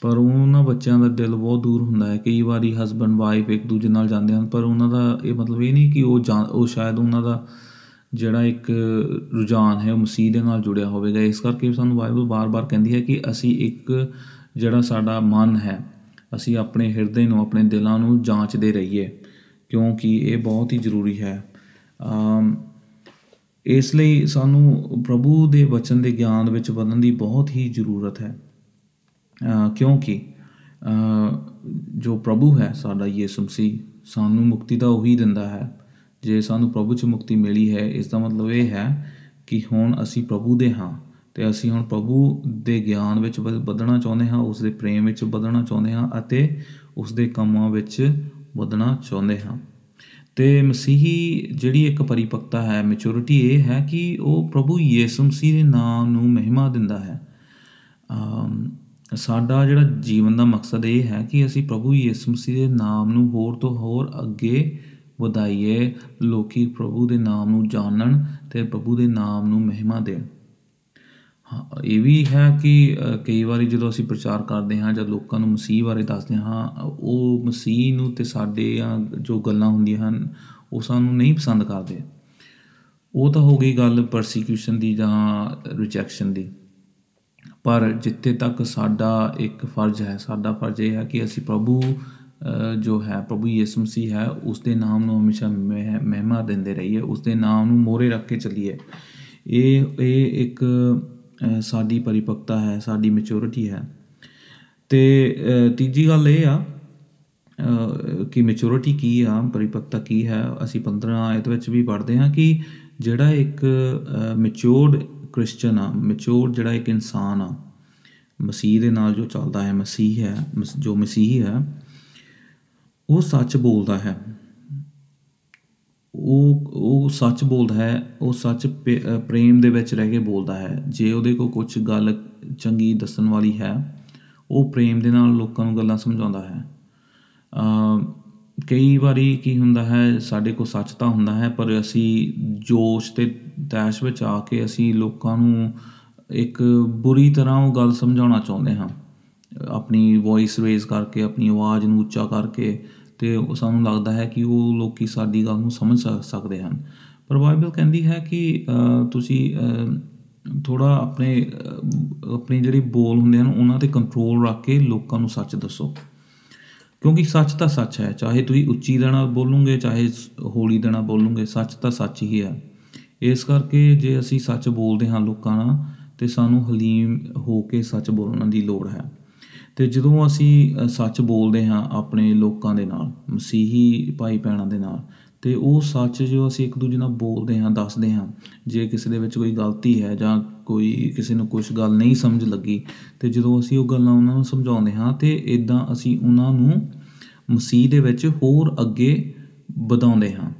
ਪਰ ਉਹਨਾਂ ਬੱਚਿਆਂ ਦਾ ਦਿਲ ਬਹੁਤ ਦੂਰ ਹੁੰਦਾ ਹੈ। ਕਈ ਵਾਰੀ ਹਸਬੰਡ ਵਾਈਫ ਇੱਕ ਦੂਜੇ ਨਾਲ ਜਾਂਦੇ ਹਨ, ਪਰ ਉਹਨਾਂ ਦਾ ਇਹ ਮਤਲਬ ਇਹ ਨਹੀਂ ਕਿ ਉਹ ਜਾਂ, ਉਹ ਸ਼ਾਇਦ ਉਹਨਾਂ ਦਾ ਜਿਹੜਾ ਇੱਕ ਰੁਝਾਨ ਹੈ ਉਹ ਮਸੀਹ ਦੇ ਨਾਲ ਜੁੜਿਆ ਹੋਵੇਗਾ। ਇਸ ਕਰਕੇ ਸਾਨੂੰ ਬਾਈਬਲ ਬਾਰ-ਬਾਰ ਕਹਿੰਦੀ ਹੈ ਕਿ ਅਸੀਂ ਇੱਕ ਜਿਹੜਾ ਸਾਡਾ ਮਨ ਹੈ, ਅਸੀਂ ਆਪਣੇ ਹਿਰਦੇ ਨੂੰ, ਆਪਣੇ ਦਿਲਾਂ ਨੂੰ ਜਾਂਚਦੇ ਰਹੀਏ, ਕਿਉਂਕਿ ਇਹ ਬਹੁਤ ਹੀ ਜ਼ਰੂਰੀ ਹੈ। ਅਮ ਇਸ ਲਈ ਸਾਨੂੰ ਪ੍ਰਭੂ ਦੇ ਵਚਨ ਦੇ ਗਿਆਨ ਵਿੱਚ ਵਧਣ ਦੀ ਬਹੁਤ ਹੀ ਜ਼ਰੂਰਤ ਹੈ। ਅ, ਕਿਉਂਕਿ ਅ, ਜੋ ਪ੍ਰਭੂ ਹੈ ਸਾਡਾ ਯਿਸੂ ਮਸੀਹ ਸਾਨੂੰ ਮੁਕਤੀ ਤਾਂ ਉਹੀ ਦਿੰਦਾ ਹੈ। ਜੇ ਸਾਨੂੰ ਪ੍ਰਭੂ 'ਚ ਮੁਕਤੀ ਮਿਲੀ ਹੈ ਇਸ ਦਾ ਮਤਲਬ ਇਹ ਹੈ ਕਿ ਹੁਣ ਅਸੀਂ ਪ੍ਰਭੂ ਦੇ ਹਾਂ ਤੇ ਅਸੀਂ ਹੁਣ ਪ੍ਰਭੂ ਦੇ ਗਿਆਨ ਵਿੱਚ ਵਧ- ਵਧਣਾ ਚਾਹੁੰਦੇ ਹਾਂ ਉਸ ਦੇ ਪ੍ਰੇਮ ਵਿੱਚ ਵਧਣਾ ਚਾਹੁੰਦੇ ਹਾਂ ਅਤੇ ਉਸ ਦੇ ਕੰਮਾਂ ਵਿੱਚ ਵਧਣਾ ਚਾਹੁੰਦੇ ਹਾਂ। ਤੇ ਮਸੀਹੀ ਜਿਹੜੀ ਇੱਕ ਪਰਿਪੱਕਤਾ ਹੈ ਮੈਚੁਰਿਟੀ ਇਹ ਹੈ ਕਿ ਉਹ ਪ੍ਰਭੂ ਯਿਸੂ ਮਸੀਹ ਦੇ ਨਾਮ ਨੂੰ ਮਹਿਮਾ ਦਿੰਦਾ ਹੈ। ਅਮ ਸਾਡਾ ਜਿਹੜਾ ਜੀਵਨ ਦਾ ਮਕਸਦ ਇਹ ਹੈ ਕਿ ਅਸੀਂ ਪ੍ਰਭੂ ਯਿਸੂ ਮਸੀਹ ਦੇ ਨਾਮ ਨੂੰ ਹੋਰ ਤੋਂ ਹੋਰ ਅੱਗੇ ਵਧਾਈਏ, ਲੋਕੀ ਪ੍ਰਭੂ ਦੇ ਨਾਮ ਨੂੰ ਜਾਣਨ ਤੇ ਪ੍ਰਭੂ ਦੇ ਨਾਮ ਨੂੰ ਮਹਿਮਾ ਦੇਣ। ਹਾਂ ਇਹ ਵੀ ਹੈ ਕਿ ਅ, ਕਈ ਵਾਰੀ ਜਦੋਂ ਅਸੀਂ ਪ੍ਰਚਾਰ ਕਰਦੇ ਹਾਂ ਜਾਂ ਲੋਕਾਂ ਨੂੰ ਮਸੀਹ ਬਾਰੇ ਦੱਸਦੇ ਹਾਂ ਉਹ ਮਸੀਹ ਨੂੰ ਤੇ ਸਾਡੇ ਆ ਜੋ ਗੱਲਾਂ ਹੁੰਦੀਆਂ ਹਨ ਉਹ ਸਾਨੂੰ ਨਹੀਂ ਪਸੰਦ ਕਰਦੇ। ਉਹ ਤਾਂ ਹੋ ਗਈ ਗੱਲ ਪਰਸੀਕਿਊਸ਼ਨ ਦੀ ਜਾਂ ਰਿਜੈਕਸ਼ਨ ਦੀ। ਪਰ ਜਿੱਥੇ ਤੱਕ ਸਾਡਾ ਇੱਕ ਫਰਜ਼ ਹੈ ਸਾਡਾ ਫਰਜ਼ ਇਹ ਹੈ ਕਿ ਅਸੀਂ ਪ੍ਰਭੂ ਅ, ਜੋ ਹੈ ਪ੍ਰਭੂ ਯਿਸੂ ਮਸੀਹ ਹੈ ਉਸ ਦੇ ਨਾਮ ਨੂੰ ਹਮੇਸ਼ਾ ਮਹਿ- ਮਹਿਮਾ ਦਿੰਦੇ ਰਹੀਏ ਉਸ ਦੇ ਨਾਮ ਨੂੰ ਮੋਰੇ ਰੱਖ ਕੇ ਚੱਲੀਏ। ਇਹ ਇਹ ਇੱਕ ਅ, ਸਾਡੀ ਪਰਿਪੱਕਤਾ ਹੈ ਸਾਡੀ ਮੈਚੁਰਿਟੀ ਹੈ। ਤੇ ਅ, ਤੀਜੀ ਗੱਲ ਇਹ ਆ ਅ, ਕਿ ਮੈਚੁਰਿਟੀ ਕੀ ਆ ਪਰਿਪੱਕਤਾ ਕੀ ਹੈ ਅਸੀਂ 15 ਆਇਤ ਵਿੱਚ ਵੀ ਪੜ੍ਹਦੇ ਹਾਂ ਕਿ ਜਿਹੜਾ ਇੱਕ ਮੈਚੁਰਡ ਕ੍ਰਿਸਚਨ ਆ ਮੈਚੁਰਡ ਜਿਹੜਾ ਇੱਕ ਇਨਸਾਨ ਆ ਮਸੀਹ ਦੇ ਨਾਲ ਜੋ ਚੱਲਦਾ ਹੈ ਮਸੀਹ ਹੈ ਮਸ- ਜੋ ਮਸੀਹੀ ਹੈ ਉਹ ਸੱਚ ਬੋਲਦਾ ਹੈ। ਉਹ ਉਹ ਸੱਚ ਬੋਲਦਾ ਹੈ ਉਹ ਸੱਚ ਪੇ- ਅ, ਪ੍ਰੇਮ ਦੇ ਵਿੱਚ ਰਹਿ ਕੇ ਬੋਲਦਾ ਹੈ। ਜੇ ਉਹਦੇ ਕੋਲ ਕੁਝ ਗੱਲ ਚੰਗੀ ਦੱਸਣ ਵਾਲੀ ਹੈ ਉਹ ਪ੍ਰੇਮ ਦੇ ਨਾਲ ਲੋਕਾਂ ਨੂੰ ਗੱਲਾਂ ਸਮਝਾਉਂਦਾ ਹੈ। ਅ, ਕਈ ਵਾਰੀ ਕੀ ਹੁੰਦਾ ਹੈ ਸਾਡੇ ਕੋਲ ਸੱਚ ਤਾਂ ਹੁੰਦਾ ਹੈ ਪਰ ਅਸੀਂ ਜੋਸ਼ ਤੇ ਤੈਸ਼ ਵਿੱਚ ਆ ਕੇ ਅਸੀਂ ਲੋਕਾਂ ਨੂੰ ਇੱਕ ਬੁਰੀ ਤਰ੍ਹਾਂ ਉਹ ਗੱਲ ਸਮਝਾਉਣਾ ਚਾਹੁੰਦੇ ਹਾਂ। ਆਪਣੀ ਵੌਇਸ ਰੇਜ਼ ਕਰਕੇ ਆਪਣੀ ਆਵਾਜ਼ ਨੂੰ ਉੱਚਾ ਕਰਕੇ ਤੇ ਉਹ ਸਾਨੂੰ ਲੱਗਦਾ ਹੈ ਕਿ ਉਹ ਲੋਕੀ ਸਾਡੀ ਗੱਲ ਨੂੰ ਸਮਝ ਸਕ- ਸਕਦੇ ਹਨ। ਪਰ ਬਾਈਬਲ ਕਹਿੰਦੀ ਹੈ ਕਿ ਅ, ਤੁਸੀਂ ਅ, ਥੋੜਾ ਆਪਣੇ ਅਹ, ਆਪਣੀ ਜਿਹੜੀ ਬੋਲ ਹੁੰਦੇ ਹਨ ਉਹਨਾਂ ਤੇ ਕੰਟਰੋਲ ਰੱਖ ਕੇ ਲੋਕਾਂ ਨੂੰ ਸੱਚ ਦੱਸੋ। ਕਿਉਂਕਿ ਸੱਚ ਤਾਂ ਸੱਚ ਹੈ। ਚਾਹੇ ਤੁਸੀਂ ਉੱਚੀ ਦੇਣਾ ਬੋਲੋਗੇ ਚਾਹੇ ਸ- ਹੌਲੀ ਦੇਣਾ ਬੋਲੋਗੇ ਸੱਚ ਤਾਂ ਸੱਚ ਹੀ ਹੈ। ਇਸ ਕਰਕੇ ਜੇ ਅਸੀਂ ਸੱਚ ਬੋਲਦੇ ਹਾਂ ਲੋਕਾਂ ਨਾਲ ਤੇ ਸਾਨੂੰ ਹਲੀਮ ਹੋ ਕੇ ਸੱਚ ਬੋਲਣ ਦੀ ਲੋੜ ਹੈ। ਤੇ ਜਦੋਂ ਅਸੀਂ ਅ, ਸੱਚ ਬੋਲਦੇ ਹਾਂ ਆਪਣੇ ਲੋਕਾਂ ਦੇ ਨਾਲ ਮਸੀਹੀ ਭਾਈ ਭੈਣਾਂ ਦੇ ਨਾਲ ਤੇ ਉਹ ਸੱਚ ਜੋ ਅਸੀਂ ਇੱਕ ਦੂਜੇ ਨਾਲ ਬੋਲਦੇ ਹਾਂ ਦੱਸਦੇ ਹਾਂ ਜੇ ਕਿਸੇ ਦੇ ਵਿੱਚ ਕੋਈ ਗਲਤੀ ਹੈ ਜਾਂ ਕੋਈ ਕਿਸੇ ਨੂੰ ਕੁਝ ਗੱਲ ਨਹੀਂ ਸਮਝ ਲੱਗੀ ਤੇ ਜਦੋਂ ਅਸੀਂ ਉਹ ਗੱਲਾਂ ਉਹਨਾਂ ਨੂੰ ਸਮਝਾਉਂਦੇ ਹਾਂ ਤੇ ਇਦਾਂ ਅਸੀਂ ਉਹਨਾਂ ਨੂੰ ਮਸੀਹ ਦੇ ਵਿੱਚ ਹੋਰ ਅੱਗੇ ਵਧਾਉਂਦੇ ਹਾਂ।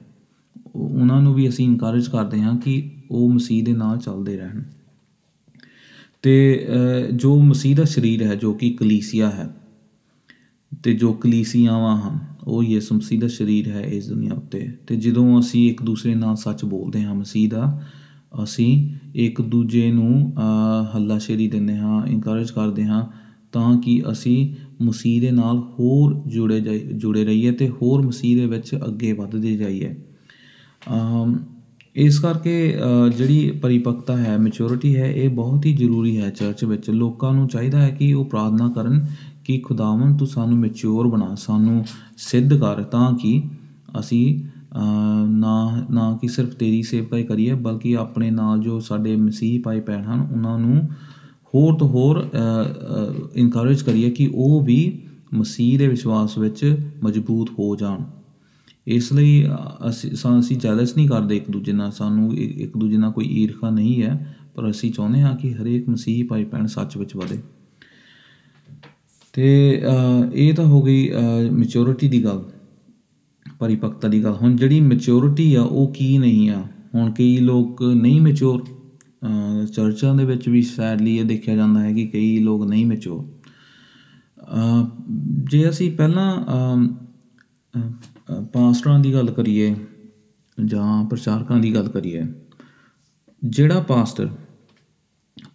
ਉਹ- ਉਹਨਾਂ ਨੂੰ ਵੀ ਅਸੀਂ ਇਨਕਰੇਜ ਕਰਦੇ ਹਾਂ ਕਿ ਉਹ ਮਸੀਹ ਦੇ ਨਾਲ ਚੱਲਦੇ ਰਹਿਣ। ਤੇ ਅ, ਜੋ ਮਸੀਹ ਦਾ ਸਰੀਰ ਹੈ ਜੋ ਕਿ ਕਲੀਸਿਆ ਹੈ ਤੇ ਜੋ ਕਲੀਸਿਆਵਾਂ ਹਨ ਉਹ ਯਿਸੂ ਮਸੀਹ ਦਾ ਸਰੀਰ ਹੈ ਇਸ ਦੁਨੀਆ ਉੱਤੇ। ਤੇ ਜਦੋਂ ਅਸੀਂ ਇੱਕ ਦੂਸਰੇ ਨਾਲ ਸੱਚ ਬੋਲਦੇ ਹਾਂ ਮਸੀਹ ਦਾ ਅਸੀਂ ਇੱਕ ਦੂਜੇ ਨੂੰ ਅ, ਹੱਲਾਸ਼ੇਰੀ ਦਿੰਦੇ ਹਾਂ ਇਨਕਰੇਜ ਕਰਦੇ ਹਾਂ ਤਾਂ ਕਿ ਅਸੀਂ ਮਸੀਹ ਦੇ ਨਾਲ ਹੋਰ ਜੁੜੇ ਜਾਈ ਜੁੜੇ ਰਹੀਏ ਤੇ ਹੋਰ ਮਸੀਹ ਦੇ ਵਿੱਚ ਅੱਗੇ ਵੱਧਦੇ ਜਾਈਏ। ਅਮ ਇਸ ਕਰਕੇ ਅ, ਜਿਹੜੀ ਪਰਿਪੱਕਤਾ ਹੈ ਮੈਚੁਰਿਟੀ ਹੈ ਇਹ ਬਹੁਤ ਹੀ ਜ਼ਰੂਰੀ ਹੈ ਚਰਚ ਵਿੱਚ। ਲੋਕਾਂ ਨੂੰ ਚਾਹੀਦਾ ਹੈ ਕਿ ਉਹ ਪ੍ਰਾਰਥਨਾ ਕਰਨ ਕਿ ਖੁਦਾਵੰ ਤੂੰ ਸਾਨੂੰ ਮੈਚੁਰ ਬਣਾ ਸਾਨੂੰ ਸਿੱਧ ਕਰ ਤਾਂ ਕਿ ਅਸੀਂ ਅ, ਨਾ ਨਾ ਕਿ ਸਿਰਫ ਤੇਰੀ ਸੇਵਕਾਈ ਕਰੀਏ ਬਲਕਿ ਆਪਣੇ ਨਾਲ ਜੋ ਸਾਡੇ ਮਸੀਹ ਭਾਈ ਭੈਣ ਹਨ ਉਹਨਾਂ ਨੂੰ ਹੋਰ ਤੋਂ ਹੋਰ ਇਨਕਰੇਜ ਕਰੀਏ ਕਿ ਉਹ ਵੀ ਮਸੀਹ ਦੇ ਵਿਸ਼ਵਾਸ ਵਿੱਚ ਮਜ਼ਬੂਤ ਹੋ ਜਾਣ। ਇਸ ਲਈ ਅ, ਅਸੀਂ ਸਾ- ਅਸੀਂ ਜੈਲਸ ਨਹੀਂ ਕਰਦੇ ਇੱਕ ਦੂਜੇ ਨਾਲ। ਸਾਨੂੰ ਇ- ਇੱਕ ਦੂਜੇ ਨਾਲ ਕੋਈ ਈਰਖਾ ਨਹੀਂ ਹੈ ਪਰ ਅਸੀਂ ਚਾਹੁੰਦੇ ਹਾਂ ਕਿ ਹਰੇਕ ਮਸੀਹ ਭਾਈ ਭੈਣ ਸੱਚ ਵਿੱਚ ਵਧੇ। ਤੇ ਅ, ਇਹ ਤਾਂ ਹੋ ਗਈ ਮੈਚੁਰਿਟੀ ਦੀ ਗੱਲ ਪਰਿਪੱਕਤਾ ਦੀ ਗੱਲ। ਹੁਣ ਜਿਹੜੀ ਮੈਚੁਰਿਟੀ ਆ ਉਹ ਕੀ ਨਹੀਂ ਆ? ਹੁਣ ਕਈ ਲੋਕ ਨਹੀਂ ਮੈਚੁਰ ਚਰਚਾਂ ਦੇ ਵਿੱਚ ਵੀ ਸੈਡਲੀ ਇਹ ਦੇਖਿਆ ਜਾਂਦਾ ਹੈ ਕਿ ਕਈ ਲੋਕ ਨਹੀਂ ਮੈਚੁਰ ਜੇ ਅਸੀਂ ਪਹਿਲਾਂ ਅਮ, ਅ, ਅ, ਪਾਸਟਰਾਂ ਦੀ ਗੱਲ ਕਰੀਏ ਜਾਂ ਪ੍ਰਚਾਰਕਾਂ ਦੀ ਗੱਲ ਕਰੀਏ, ਜਿਹੜਾ ਪਾਸਟਰ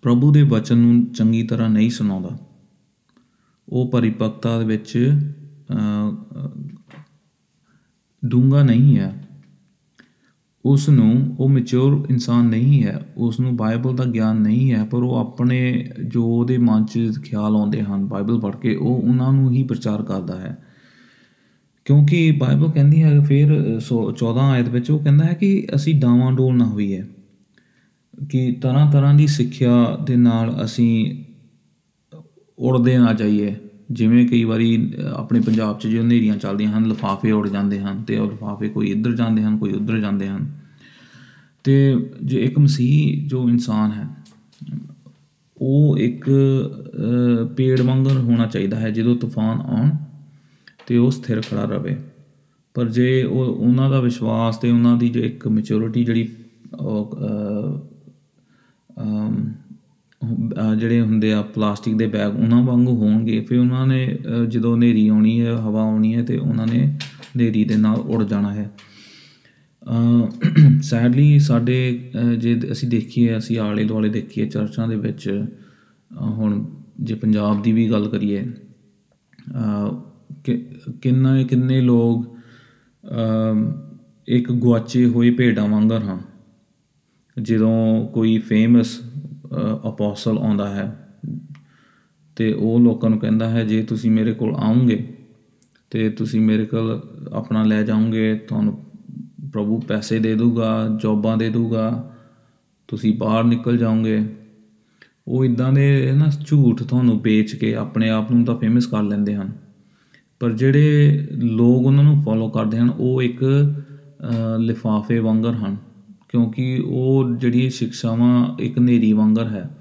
ਪ੍ਰਭੂ ਦੇ ਵਚਨ ਨੂੰ ਚੰਗੀ ਤਰ੍ਹਾਂ ਨਹੀਂ ਸੁਣਾਉਂਦਾ, ਉਹ ਪਰਿਪੱਕਤਾ ਦੇ ਵਿੱਚ ਡੂੰਘਾ ਨਹੀਂ ਹੈ। ਉਸ ਨੂੰ ਉਹ ਮੈਚੁਰ ਇਨਸਾਨ ਨਹੀਂ ਹੈ ਉਸ ਨੂੰ ਬਾਈਬਲ ਦਾ ਗਿਆਨ ਨਹੀਂ ਹੈ, ਪਰ ਉਹ ਆਪਣੇ ਜੋ ਉਹਦੇ ਮਨ 'ਚ ਖਿਆਲ ਆਉਂਦੇ ਹਨ, ਬਾਈਬਲ ਪੜ੍ਹ ਕੇ, ਉਹ ਉਹਨਾਂ ਨੂੰ ਹੀ ਪ੍ਰਚਾਰ ਕਰਦਾ ਹੈ। ਕਿਉਂਕਿ ਬਾਈਬਲ ਕਹਿੰਦੀ ਹੈ ਫਿਰ ਅ, ਸੌ- 14 ਆਇਤ ਵਿੱਚ ਉਹ ਕਹਿੰਦਾ ਹੈ ਕਿ ਅਸੀਂ ਡਾਵਾਂ ਡੋਲ ਨਾ ਹੋਈਏ ਕਿ ਤਰ੍ਹਾਂ ਤਰ੍ਹਾਂ ਦੀ ਸਿੱਖਿਆ ਦੇ ਨਾਲ ਅਸੀਂ ਉੜਦੇ ਨਾ ਜਾਈਏ। ਜਿਵੇਂ ਕਈ ਵਾਰੀ ਅ, ਆਪਣੇ ਪੰਜਾਬ 'ਚ ਜੋ ਹਨੇਰੀਆਂ ਚੱਲਦੀਆਂ ਹਨ ਲਿਫਾਫੇ ਉੜ ਜਾਂਦੇ ਹਨ ਤੇ ਉਹ ਲਿਫਾਫੇ ਕੋਈ ਇੱਧਰ ਜਾਂਦੇ ਹਨ ਕੋਈ ਉੱਧਰ ਜਾਂਦੇ ਹਨ। ਤੇ ਜੇ ਇੱਕ ਮਸੀਹ ਜੋ ਇਨਸਾਨ ਹੈ ਉਹ ਇੱਕ ਅ, ਪੇੜ ਵਾਂਗਰ ਹੋਣਾ ਚਾਹੀਦਾ ਹੈ ਜਦੋਂ ਤੂਫਾਨ ਆਉਣ ਤੇ ਉਹ ਸਥਿਰ ਖੜਾ ਰਵੇ। ਪਰ ਜੇ ਉਹ ਉਹਨਾਂ ਦਾ ਵਿਸ਼ਵਾਸ ਤੇ ਉਹਨਾਂ ਦੀ ਜੋ ਇੱਕ ਮੈਚੁਰਿਟੀ ਜਿਹੜੀ ਉਹ ਅ, ਅਮ, ਅਹ ਜਿਹੜੇ ਹੁੰਦੇ ਆ ਪਲਾਸਟਿਕ ਦੇ ਬੈਗ ਉਹਨਾਂ ਵਾਂਗੂ ਹੋਣਗੇ ਫਿਰ ਉਹਨਾਂ ਨੇ ਅਹ ਜਦੋਂ ਹਨੇਰੀ ਆਉਣੀ ਹੈ ਹਵਾ ਆਉਣੀ ਹੈ ਤੇ ਉਹਨਾਂ ਨੇ ਹਨੇਰੀ ਦੇ ਨਾਲ ਉੜ ਜਾਣਾ ਹੈ। ਸੈਡਲੀ ਸਾਡੇ ਅਹ ਜੇ ਅਸੀਂ ਦੇਖੀਏ ਅਸੀਂ ਆਲੇ ਦੁਆਲੇ ਦੇਖੀਏ ਚਰਚਾਂ ਦੇ ਵਿੱਚ ਅਹ ਹੁਣ ਜੇ ਪੰਜਾਬ ਦੀ ਵੀ ਗੱਲ ਕਰੀਏ ਅਹ ਕਿ ਕਿੰਨਾ ਕਿੰਨੇ ਲੋਕ ਅਮ, ਇੱਕ ਗੁਆਚੇ ਹੋਏ ਭੇਡਾਂ ਵਾਂਗਰ ਹਨ। ਜਦੋਂ ਕੋਈ ਫੇਮਸ ਅਪੋਸਲ ਆਉਂਦਾ ਹੈ ਤੇ ਉਹ ਲੋਕਾਂ ਨੂੰ ਕਹਿੰਦਾ ਹੈ ਜੇ ਤੁਸੀਂ ਮੇਰੇ ਕੋਲ ਆਉਂਗੇ ਤੇ ਤੁਸੀਂ ਮੇਰੇ ਕੋਲ ਆਪਣਾ ਲੈ ਜਾਓਗੇ ਤੁਹਾਨੂੰ ਪ੍ਰਭੂ ਪੈਸੇ ਦੇ ਦੂਗਾ ਜੌਬਾਂ ਦੇ ਦੂਗਾ ਤੁਸੀਂ ਬਾਹਰ ਨਿਕਲ ਜਾਓਗੇ। ਉਹ ਇਦਾਂ ਦੇ ਨਾ ਝੂਠ ਤੁਹਾਨੂੰ ਵੇਚ ਕੇ ਆਪਣੇ ਆਪ ਨੂੰ ਤਾਂ ਫੇਮਸ ਕਰ ਲੈਂਦੇ ਹਨ। ਪਰ ਜਿਹੜੇ ਲੋਕ ਉਹਨਾਂ ਨੂੰ ਫੋਲੋ ਕਰਦੇ ਹਨ ਉਹ ਇੱਕ ਅ, ਲਿਫਾਫੇ ਵਾਂਗਰ ਹਨ। ਕਿਉਂਕਿ ਉਹ ਜਿਹੜੀ ਸਿੱਖਿਆਵਾਂ ਇੱਕ ਨੇਰੀ ਵਾਂਗਰ ਹੈ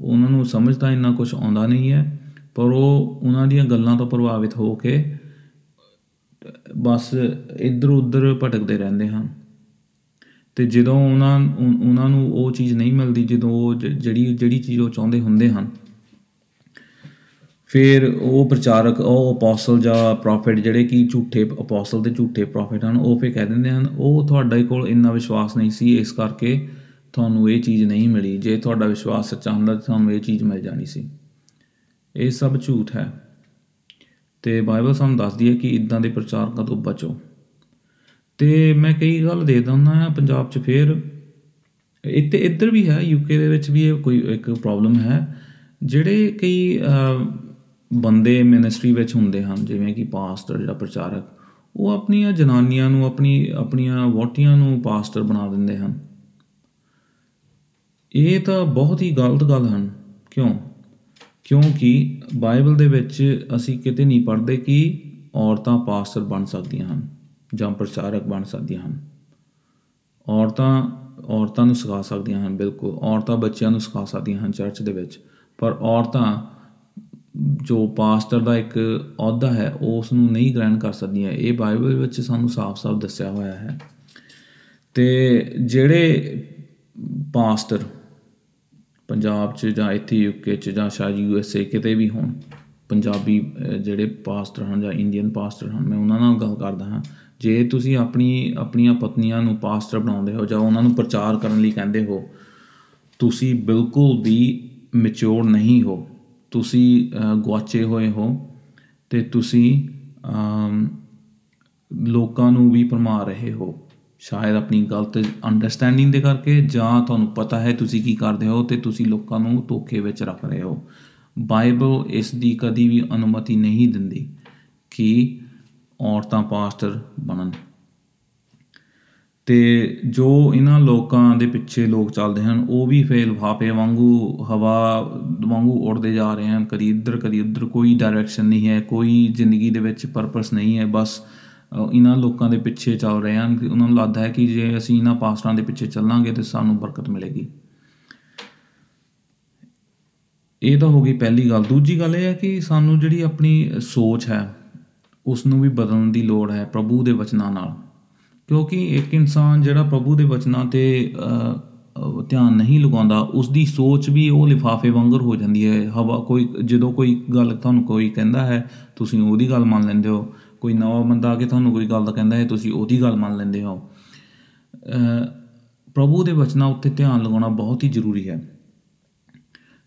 ਉਹਨਾਂ ਨੂੰ ਸਮਝ ਤਾਂ ਇੰਨਾ ਕੁਝ ਆਉਂਦਾ ਨਹੀਂ ਹੈ ਪਰ ਉਹ ਉਹਨਾਂ ਦੀਆਂ ਗੱਲਾਂ ਤੋਂ ਪ੍ਰਭਾਵਿਤ ਹੋ ਕੇ ਬਸ ਇੱਧਰ ਉੱਧਰ ਭਟਕਦੇ ਰਹਿੰਦੇ ਹਨ। ਤੇ ਜਦੋਂ ਉਹਨਾਂ ਉ- ਉਹਨਾਂ ਨੂੰ ਉਹ ਚੀਜ਼ ਨਹੀਂ ਮਿਲਦੀ ਜਦੋਂ ਉਹ ਜ- ਜਿਹੜੀ ਜਿਹੜੀ ਚੀਜ਼ ਉਹ ਚਾਹੁੰਦੇ ਹੁੰਦੇ ਹਨ ਫਿਰ ਉਹ ਪ੍ਰਚਾਰਕ ਉਹ ਅਪੋਸਲ ਜਾਂ ਪ੍ਰੋਫਿਟ ਜਿਹੜੇ ਕਿ ਝੂਠੇ ਅਪੋਸਲ ਤੇ ਝੂਠੇ ਪ੍ਰੋਫਿਟ ਹਨ ਉਹ ਫਿਰ ਕਹਿ ਦਿੰਦੇ ਹਨ ਉਹ ਤੁਹਾਡੇ ਕੋਲ ਇੰਨਾ ਵਿਸ਼ਵਾਸ ਨਹੀਂ ਸੀ ਇਸ ਕਰਕੇ ਤੁਹਾਨੂੰ ਇਹ ਚੀਜ਼ ਨਹੀਂ ਮਿਲੀ। ਜੇ ਤੁਹਾਡਾ ਵਿਸ਼ਵਾਸ ਸੱਚਾ ਹੁੰਦਾ ਤਾਂ ਤੁਹਾਨੂੰ ਇਹ ਚੀਜ਼ ਮਿਲ ਜਾਣੀ ਸੀ। ਇਹ ਸਭ ਝੂਠ ਹੈ। ਤੇ ਬਾਈਬਲ ਸਾਨੂੰ ਦੱਸਦੀ ਹੈ ਕਿ ਇਦਾਂ ਦੇ ਪ੍ਰਚਾਰਕਾਂ ਤੋਂ ਬਚੋ। ਤੇ ਮੈਂ ਕਈ ਗੱਲ ਦੇ ਦਿੰਦਾ ਹਾਂ ਪੰਜਾਬ 'ਚ ਫੇਰ। ਇੱਥੇ ਇੱਧਰ ਵੀ ਹੈ ਯੂਕੇ ਦੇ ਵਿੱਚ ਵੀ ਇਹ ਕੋਈ ਇੱਕ ਪ੍ਰੋਬਲਮ ਹੈ। ਜਿਹੜੇ ਕਈ ਅ, ਬੰਦੇ ਮਿਨਿਸਟਰੀ ਵਿੱਚ ਹੁੰਦੇ ਹਨ, ਜਿਵੇਂ ਕਿ ਪਾਸਟਰ ਜਾਂ ਪ੍ਰਚਾਰਕ, ਉਹ ਆਪਣੀਆਂ ਜਨਾਨੀਆਂ ਨੂੰ ਆਪਣੀ, ਆਪਣੀਆਂ ਵਹੁਟੀਆਂ ਨੂੰ ਪਾਸਟਰ ਬਣਾ ਦਿੰਦੇ ਹਨ। ਇਹ ਤਾਂ ਬਹੁਤ ਹੀ ਗਲਤ ਗੱਲ ਹਨ। ਕਿਉਂ? ਕਿਉਂਕਿ ਬਾਈਬਲ ਦੇ ਵਿੱਚ ਅਸੀਂ ਕਿਤੇ ਨਹੀਂ ਪੜ੍ਹਦੇ ਕਿ ਔਰਤਾਂ ਪਾਸਟਰ ਬਣ ਸਕਦੀਆਂ ਹਨ ਜਾਂ ਪ੍ਰਚਾਰਕ ਬਣ ਸਕਦੀਆਂ ਹਨ। ਔਰਤਾਂ ਔਰਤਾਂ ਨੂੰ ਸਿਖਾ ਸਕਦੀਆਂ ਹਨ, ਬਿਲਕੁਲ। ਔਰਤਾਂ ਬੱਚਿਆਂ ਨੂੰ ਸਿਖਾ ਸਕਦੀਆਂ ਹਨ ਚਰਚ ਦੇ ਵਿੱਚ। ਪਰ ਔਰਤਾਂ ਜੋ ਪਾਸਟਰ ਦਾ ਇੱਕ ਅਹੁਦਾ ਹੈ ਉਸ ਨੂੰ ਨਹੀਂ ਗ੍ਰਹਿਣ ਕਰ ਸਕਦੀਆਂ। ਇਹ ਬਾਈਬਲ ਵਿੱਚ ਸਾਨੂੰ ਸਾਫ਼-ਸਾਫ਼ ਦੱਸਿਆ ਹੋਇਆ ਹੈ। ਤੇ ਜਿਹੜੇ ਪਾਸਟਰ ਪੰਜਾਬ 'ਚ ਜਾਂ ਇੱਥੇ ਯੂਕੇ 'ਚ ਜਾਂ ਸ਼ਾਇਦ ਯੂ ਐਸ ਏ ਕਿਤੇ ਵੀ ਹੋਣ ਪੰਜਾਬੀ ਅਹ, ਜਿਹੜੇ ਪਾਸਟਰ ਹਨ ਜਾਂ ਇੰਡੀਅਨ ਪਾਸਟਰ ਹਨ ਮੈਂ ਉਹਨਾਂ ਨਾਲ ਗੱਲ ਕਰਦਾ ਹਾਂ। ਜੇ ਤੁਸੀਂ ਆਪਣੀ ਆਪਣੀਆਂ ਪਤਨੀਆਂ ਨੂੰ ਪਾਸਟਰ ਬਣਾਉਂਦੇ ਹੋ ਜਾਂ ਉਹਨਾਂ ਨੂੰ ਪ੍ਰਚਾਰ ਕਰਨ ਲਈ ਕਹਿੰਦੇ ਹੋ ਤੁਸੀਂ ਬਿਲਕੁਲ ਵੀ ਮੈਚੁਰ ਨਹੀਂ ਹੋ। ਤੁਸੀਂ ਅਹ, ਗੁਆਚੇ ਹੋਏ ਹੋ ਤੇ ਤੁਸੀਂ ਅਮ, ਲੋਕਾਂ ਨੂੰ ਵੀ ਭਰਮਾ ਰਹੇ ਹੋ। ਸ਼ਾਇਦ ਆਪਣੀ ਗਲਤ ਅੰਡਰਸਟੈਂਡਿੰਗ ਦੇ ਕਰਕੇ ਜਾਂ ਤੁਹਾਨੂੰ ਪਤਾ ਹੈ ਤੁਸੀਂ ਕੀ ਕਰਦੇ ਹੋ ਤੇ ਤੁਸੀਂ ਲੋਕਾਂ ਨੂੰ ਧੋਖੇ ਵਿੱਚ ਰੱਖ ਰਹੇ ਹੋ। ਬਾਈਬਲ ਇਸ ਦੀ ਕਦੀ ਵੀ ਅਨੁਮਤੀ ਨਹੀਂ ਦਿੰਦੀ ਕਿ ਔਰਤਾਂ ਪਾਸਟਰ ਬਣਨ। ਤੇ ਜੋ ਇਹਨਾਂ ਲੋਕਾਂ ਦੇ ਪਿੱਛੇ ਲੋਕ ਚੱਲਦੇ ਹਨ ਉਹ ਵੀ ਫੇਰ ਲਿਫਾਫੇ ਵਾਂਗੂ ਹਵਾ ਵਾਂਗੂ ਉੜਦੇ ਜਾ ਰਹੇ ਹਨ ਕਦੀ ਇੱਧਰ ਕਦੀ ਉੱਧਰ ਕੋਈ ਡਾਇਰੈਕਸ਼ਨ ਨਹੀਂ ਹੈ ਕੋਈ ਜ਼ਿੰਦਗੀ ਦੇ ਵਿੱਚ ਪਰਪਸ ਨਹੀਂ ਹੈ ਬਸ ਅ, ਇਹਨਾਂ ਲੋਕਾਂ ਦੇ ਪਿੱਛੇ ਚੱਲ ਰਹੇ ਹਨ ਕਿ ਉਹਨਾਂ ਨੂੰ ਲੱਗਦਾ ਹੈ ਕਿ ਜੇ ਅਸੀਂ ਇਹਨਾਂ ਪਾਸਟਰਾਂ ਦੇ ਪਿੱਛੇ ਚੱਲਾਂਗੇ ਤੇ ਸਾਨੂੰ ਬਰਕਤ ਮਿਲੇਗੀ। ਇਹ ਤਾਂ ਹੋ ਗਈ ਪਹਿਲੀ ਗੱਲ। ਦੂਜੀ ਗੱਲ ਇਹ ਹੈ ਕਿ ਸਾਨੂੰ ਜਿਹੜੀ ਆਪਣੀ ਸੋਚ ਹੈ ਉਸ ਨੂੰ ਵੀ ਬਦਲਣ ਦੀ ਲੋੜ ਹੈ ਪ੍ਰਭੂ ਦੇ ਵਚਨਾਂ ਨਾਲ। ਕਿਉਂਕਿ ਇੱਕ ਇਨਸਾਨ ਜਿਹੜਾ ਪ੍ਰਭੂ ਦੇ ਵਚਨਾਂ ਤੇ ਅ, ਅ, ਧਿਆਨ ਨਹੀਂ ਲਗਾਉਂਦਾ ਉਸ ਦੀ ਸੋਚ ਵੀ ਉਹ ਲਿਫਾਫੇ ਵਾਂਗਰ ਹੋ ਜਾਂਦੀ ਹੈ। ਹਵਾ ਕੋਈ ਜਦੋਂ ਕੋਈ ਗੱਲ ਤੁਹਾਨੂੰ ਕੋਈ ਕਹਿੰਦਾ ਹੈ ਤੁਸੀਂ ਉਹਦੀ ਗੱਲ ਮੰਨ ਲੈਂਦੇ ਹੋ। ਕੋਈ ਨਵਾਂ ਬੰਦਾ ਆ ਕੇ ਤੁਹਾਨੂੰ ਕੋਈ ਗੱਲ ਕਹਿੰਦਾ ਹੈ ਤੁਸੀਂ ਉਹਦੀ ਗੱਲ ਮੰਨ ਲੈਂਦੇ ਹੋ। ਅ, ਪ੍ਰਭੂ ਦੇ ਵਚਨਾਂ ਉੱਤੇ ਧਿਆਨ ਲਗਾਉਣਾ ਬਹੁਤ ਹੀ ਜ਼ਰੂਰੀ ਹੈ।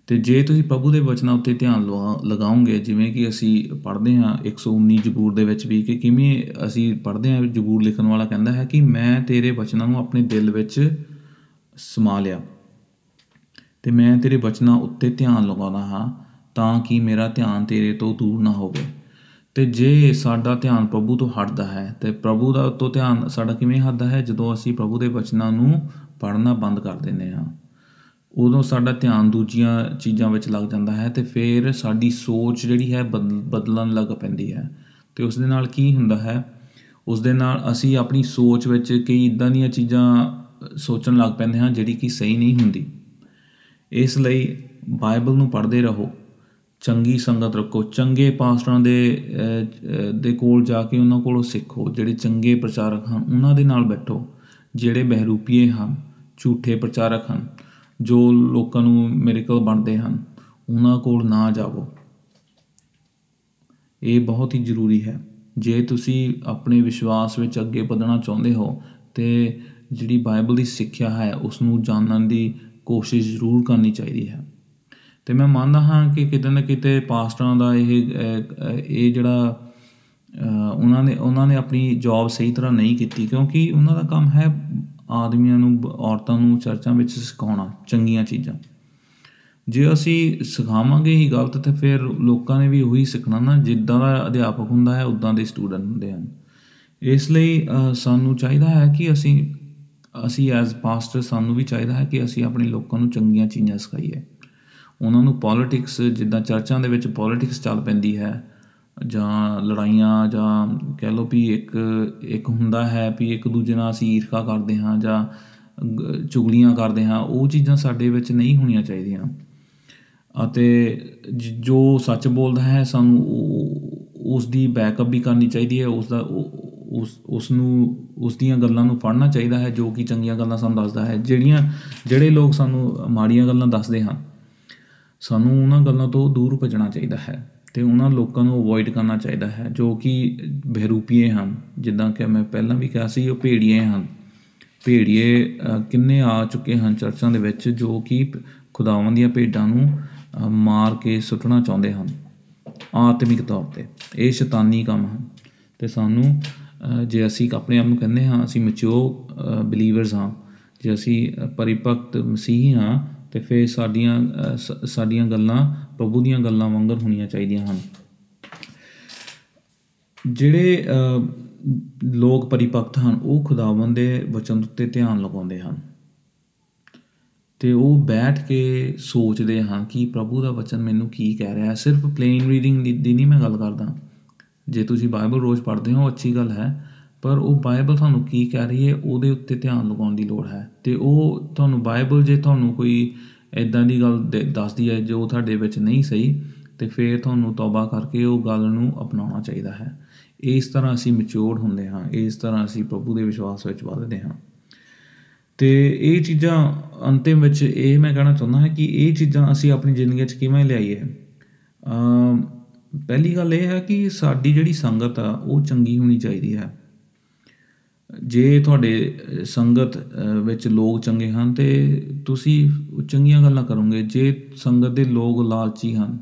ਤੇ ਜੇ ਤੁਸੀਂ ਪ੍ਰਭੂ ਦੇ ਵਚਨਾਂ ਉੱਤੇ ਧਿਆਨ ਲਗਾ- ਲਗਾਓਗੇ, ਜਿਵੇਂ ਕਿ ਅਸੀਂ ਪੜ੍ਹਦੇ ਹਾਂ 119 ਜ਼ਬੂਰ ਦੇ ਵਿੱਚ ਵੀ ਕਿ ਕਿਵੇਂ ਅਸੀਂ ਪੜ੍ਹਦੇ ਹਾਂ, ਜ਼ਬੂਰ ਲਿਖਣ ਵਾਲਾ ਕਹਿੰਦਾ ਹੈ ਕਿ ਮੈਂ ਤੇਰੇ ਵਚਨਾਂ ਨੂੰ ਆਪਣੇ ਦਿਲ ਵਿੱਚ ਸਮਾ ਲਿਆ। ਤੇ ਮੈਂ ਤੇਰੇ ਵਚਨਾਂ ਉੱਤੇ ਧਿਆਨ ਲਗਾਉਂਦਾ ਹਾਂ ਤਾਂ ਕਿ ਮੇਰਾ ਧਿਆਨ ਤੇਰੇ ਤੋਂ ਦੂਰ ਨਾ ਹੋਵੇ। ਤੇ ਜੇ ਸਾਡਾ ਧਿਆਨ ਪ੍ਰਭੂ ਤੋਂ ਹਟਦਾ ਹੈ, ਤੇ ਪ੍ਰਭੂ ਦਾ ਤੋਂ ਧਿਆਨ ਸਾਡਾ ਕਿਵੇਂ ਹਟਦਾ ਹੈ? ਜਦੋਂ ਅਸੀਂ ਪ੍ਰਭੂ ਦੇ ਵਚਨਾਂ ਨੂੰ ਪੜ੍ਹਨਾ ਬੰਦ ਕਰ ਦਿੰਦੇ ਹਾਂ। ਉਦੋਂ ਸਾਡਾ ਧਿਆਨ ਦੂਜੀਆਂ ਚੀਜ਼ਾਂ ਵਿੱਚ ਲੱਗ ਜਾਂਦਾ ਹੈ ਤੇ ਫਿਰ ਸਾਡੀ ਸੋਚ ਜਿਹੜੀ ਹੈ ਬਦਲ- ਬਦਲਣ ਲੱਗ ਪੈਂਦੀ ਹੈ। ਤੇ ਉਸ ਦੇ ਨਾਲ ਕੀ ਹੁੰਦਾ ਹੈ? ਉਸ ਦੇ ਨਾਲ ਅਸੀਂ ਆਪਣੀ ਸੋਚ ਵਿੱਚ ਕਈ ਇਦਾਂ ਦੀਆਂ ਚੀਜ਼ਾਂ ਸੋਚਣ ਲੱਗ ਪੈਂਦੇ ਹਾਂ ਜਿਹੜੀ ਕਿ ਸਹੀ ਨਹੀਂ ਹੁੰਦੀ। ਇਸ ਲਈ ਬਾਈਬਲ ਨੂੰ ਪੜ੍ਹਦੇ ਰਹੋ। ਚੰਗੀ ਸੰਗਤ ਰੱਖੋ। ਚੰਗੇ ਪਾਸਟਰਾਂ ਦੇ ਅਹ, ਅਹ, ਦੇ ਕੋਲ ਜਾ ਕੇ ਉਹਨਾਂ ਕੋਲੋਂ ਸਿੱਖੋ। ਜਿਹੜੇ ਚੰਗੇ ਪ੍ਰਚਾਰਕ ਹਨ ਉਹਨਾਂ ਦੇ ਨਾਲ ਬੈਠੋ। ਜਿਹੜੇ ਬਹਿਰੂਪੀਏ ਹਨ ਝੂਠੇ ਪ੍ਰਚਾਰਕ ਹਨ। ਜੋ ਲੋਕਾਂ ਨੂੰ ਮਿਰੇਕਲ ਬਣਦੇ ਹਨ ਉਹਨਾਂ ਕੋਲ ਨਾ ਜਾਵੋ। ਇਹ ਬਹੁਤ ਹੀ ਜ਼ਰੂਰੀ ਹੈ। ਜੇ ਤੁਸੀਂ ਆਪਣੇ ਵਿਸ਼ਵਾਸ ਵਿੱਚ ਅੱਗੇ ਵਧਣਾ ਚਾਹੁੰਦੇ ਹੋ ਤੇ ਜਿਹੜੀ ਬਾਈਬਲ ਦੀ ਸਿੱਖਿਆ ਹੈ ਉਸ ਨੂੰ ਜਾਣਨ ਦੀ ਕੋਸ਼ਿਸ਼ ਜ਼ਰੂਰ ਕਰਨੀ ਚਾਹੀਦੀ ਹੈ। ਤੇ ਮੈਂ ਮੰਨਦਾ ਹਾਂ ਕਿ ਕਿਤੇ ਨਾ ਕਿਤੇ ਪਾਸਟਰਾਂ ਦਾ ਇਹ ਅਹ, ਅਹ, ਇਹ ਜਿਹੜਾ ਅਹ, ਉਹਨਾਂ ਨੇ ਉਹਨਾਂ ਨੇ ਆਪਣੀ ਜੌਬ ਸਹੀ ਤਰ੍ਹਾਂ ਨਹੀਂ ਕੀਤੀ ਕਿਉਂਕਿ ਉਹਨਾਂ ਦਾ ਕੰਮ ਹੈ ਆਦਮੀਆਂ ਨੂੰ ਬ- ਔਰਤਾਂ ਨੂੰ ਚਰਚਾਂ ਵਿੱਚ ਸਿਖਾਉਣਾ ਚੰਗੀਆਂ ਚੀਜ਼ਾਂ। ਜੇ ਅਸੀਂ ਸਿਖਾਵਾਂਗੇ ਹੀ ਗਲਤ ਤੇ ਫਿਰ ਲੋਕਾਂ ਨੇ ਵੀ ਉਹੀ ਸਿੱਖਣਾ ਨਾ ਜਿੱਦਾਂ ਦਾ ਅਧਿਆਪਕ ਹੁੰਦਾ ਹੈ ਉਦਾਂ ਦੇ ਸਟੂਡੈਂਟ ਹੁੰਦੇ ਹਨ। ਇਸ ਲਈ ਅਹ, ਸਾਨੂੰ ਚਾਹੀਦਾ ਹੈ ਕਿ ਅਸੀਂ ਅਸੀਂ ਐਜ਼ ਪਾਸਟਰ ਸਾਨੂੰ ਵੀ ਚਾਹੀਦਾ ਹੈ ਕਿ ਅਸੀਂ ਆਪਣੇ ਲੋਕਾਂ ਨੂੰ ਚੰਗੀਆਂ ਚੀਜ਼ਾਂ ਸਿਖਾਈਏ। ਉਹਨਾਂ ਨੂੰ ਪੋਲਿਟਿਕਸ ਜਿੱਦਾਂ ਚਰਚਾਂ ਦੇ ਵਿੱਚ ਪੋਲਿਟਿਕਸ ਚੱਲ ਪੈਂਦੀ ਹੈ ਜਾਂ ਲੜਾਈਆਂ ਜਾਂ ਕਹਿ ਲਓ ਵੀ ਇੱਕ ਇੱਕ ਹੁੰਦਾ ਹੈ ਵੀ ਇੱਕ ਦੂਜੇ ਨਾਲ ਅਸੀਂ ਈਰਖਾ ਕਰਦੇ ਹਾਂ ਜਾਂ ਗ- ਚੁਗਲੀਆਂ ਕਰਦੇ ਹਾਂ, ਉਹ ਚੀਜ਼ਾਂ ਸਾਡੇ ਵਿੱਚ ਨਹੀਂ ਹੋਣੀਆਂ ਚਾਹੀਦੀਆਂ। ਅਤੇ ਜ- ਜੋ ਸੱਚ ਬੋਲਦਾ ਹੈ, ਸਾਨੂੰ ਉਹ- ਉਸ ਦੀ ਬੈਕਅਪ ਵੀ ਕਰਨੀ ਚਾਹੀਦੀ ਹੈ, ਉਸ ਦਾ ਉਹ- ਉਸ ਉਸ ਨੂੰ, ਉਸ ਦੀਆਂ ਗੱਲਾਂ ਨੂੰ ਪੜ੍ਹਨਾ ਚਾਹੀਦਾ ਹੈ, ਜੋ ਕਿ ਚੰਗੀਆਂ ਗੱਲਾਂ ਸਾਨੂੰ ਦੱਸਦਾ ਹੈ। ਜਿਹੜੀਆਂ, ਜਿਹੜੇ ਲੋਕ ਸਾਨੂੰ ਮਾੜੀਆਂ ਗੱਲਾਂ ਦੱਸਦੇ ਹਨ, ਸਾਨੂੰ ਉਹਨਾਂ ਗੱਲਾਂ ਤੋਂ ਦੂਰ ਭੱਜਣਾ ਚਾਹੀਦਾ ਹੈ। ਤੇ ਉਹਨਾਂ ਲੋਕਾਂ ਨੂੰ ਅਵੋਇਡ ਕਰਨਾ ਚਾਹੀਦਾ ਹੈ ਜੋ ਕਿ ਬਹਿਰੂਪੀਏ ਹਨ। ਜਿੱਦਾਂ ਕਿ ਮੈਂ ਪਹਿਲਾਂ ਵੀ ਕਿਹਾ ਸੀ ਉਹ ਭੇੜੀਏ ਹਨ। ਭੇੜੀਏ ਅ, ਕਿੰਨੇ ਆ ਚੁੱਕੇ ਹਨ ਚਰਚਾਂ ਦੇ ਵਿੱਚ ਜੋ ਕਿ ਖੁਦਾਵੰਦ ਦੀਆਂ ਭੇਡਾਂ ਨੂੰ ਅ, ਮਾਰ ਕੇ ਸੁੱਟਣਾ ਚਾਹੁੰਦੇ ਹਨ। ਆਤਮਿਕ ਤੌਰ ਤੇ ਇਹ ਸ਼ੈਤਾਨੀ ਕੰਮ ਹਨ। ਤੇ ਸਾਨੂੰ ਅ, ਜੇ ਅਸੀਂ ਆਪਣੇ ਆਪ ਨੂੰ ਕਹਿੰਦੇ ਹਾਂ ਅਸੀਂ ਮੈਚੁਰ ਬਲੀਵਰਸ ਹਾਂ ਜੇ ਅਸੀਂ ਅ, ਪਰਿਪਕਤ ਮਸੀਹੀ ਹਾਂ ਤੇ ਫਿਰ ਸਾਡੀਆਂ ਅ, ਸ- ਸਾਡੀਆਂ ਗੱਲਾਂ ਪ੍ਰਭੂ ਦੀਆਂ ਗੱਲਾਂ ਵਾਂਗਰ ਹੋਣੀਆਂ ਚਾਹੀਦੀਆਂ ਹਨ। ਜਿਹੜੇ ਅ, ਲੋਕ ਪਰਿਪਕਤ ਹਨ ਉਹ ਖੁਦਾਵੰਦ ਦੇ ਵਚਨ ਉੱਤੇ ਧਿਆਨ ਲਗਾਉਂਦੇ ਹਨ। ਤੇ ਉਹ ਬੈਠ ਕੇ ਸੋਚਦੇ ਹਨ ਕਿ ਪ੍ਰਭੂ ਦਾ ਵਚਨ ਮੈਨੂੰ ਕੀ ਕਹਿ ਰਿਹਾ ਹੈ। ਸਿਰਫ ਪਲੇਨ ਰੀਡਿੰਗ ਦੀ ਦੀ ਨਹੀਂ ਮੈਂ ਗੱਲ ਕਰਦਾ। ਜੇ ਤੁਸੀਂ ਬਾਈਬਲ ਰੋਜ਼ ਪੜ੍ਹਦੇ ਹੋ ਅੱਛੀ ਗੱਲ ਹੈ। ਪਰ ਉਹ ਬਾਈਬਲ ਤੁਹਾਨੂੰ ਕੀ ਕਹਿ ਰਹੀ ਹੈ, ਉਹਦੇ ਉੱਤੇ ਧਿਆਨ ਲਗਾਉਣ ਦੀ ਲੋੜ ਹੈ। ਤੇ ਉਹ ਤੁਹਾਨੂੰ ਬਾਈਬਲ ਜੇ ਤੁਹਾਨੂੰ ਕੋਈ ਇਦਾਂ ਦੀ ਗੱਲ ਦ- ਦੱਸਦੀ ਹੈ, ਜੋ ਤੁਹਾਡੇ ਵਿੱਚ ਨਹੀਂ ਸਹੀ, ਤੇ ਫਿਰ ਤੁਹਾਨੂੰ ਤੌਬਾ ਕਰਕੇ ਉਹ ਗੱਲ ਨੂੰ ਅਪਣਾਉਣਾ ਚਾਹੀਦਾ ਹੈ। ਇਸ ਤਰ੍ਹਾਂ ਅਸੀਂ ਮੈਚੁਰਡ ਹੁੰਦੇ ਹਾਂ, ਇਸ ਤਰ੍ਹਾਂ ਅਸੀਂ ਪ੍ਰਭੂ ਦੇ ਵਿਸ਼ਵਾਸ ਵਿੱਚ ਵੱਧਦੇ ਹਾਂ। ਤੇ ਇਹ ਚੀਜ਼ਾਂ ਅੰਤਿਮ ਵਿੱਚ ਇਹ ਮੈਂ ਕਹਿਣਾ ਚਾਹੁੰਦਾ ਹਾਂ ਕਿ ਇਹ ਚੀਜ਼ਾਂ ਅਸੀਂ ਆਪਣੀ ਜ਼ਿੰਦਗੀ 'ਚ ਕਿਵੇਂ ਲਿਆਈਏ? ਅਮ, ਪਹਿਲੀ ਗੱਲ ਇਹ ਹੈ ਕਿ ਸਾਡੀ ਜਿਹੜੀ ਸੰਗਤ ਆ, ਉਹ ਚੰਗੀ ਹੋਣੀ ਚਾਹੀਦੀ ਹੈ। ਜੇ ਤੁਹਾਡੇ ਅ, ਸੰਗਤ ਅ, ਵਿੱਚ ਲੋਕ ਚੰਗੇ ਹਨ ਤੇ ਤੁਸੀਂ ਚੰਗੀਆਂ ਗੱਲਾਂ ਕਰੋਗੇ। ਜੇ ਸੰਗਤ ਦੇ ਲੋਕ ਲਾਲਚੀ ਹਨ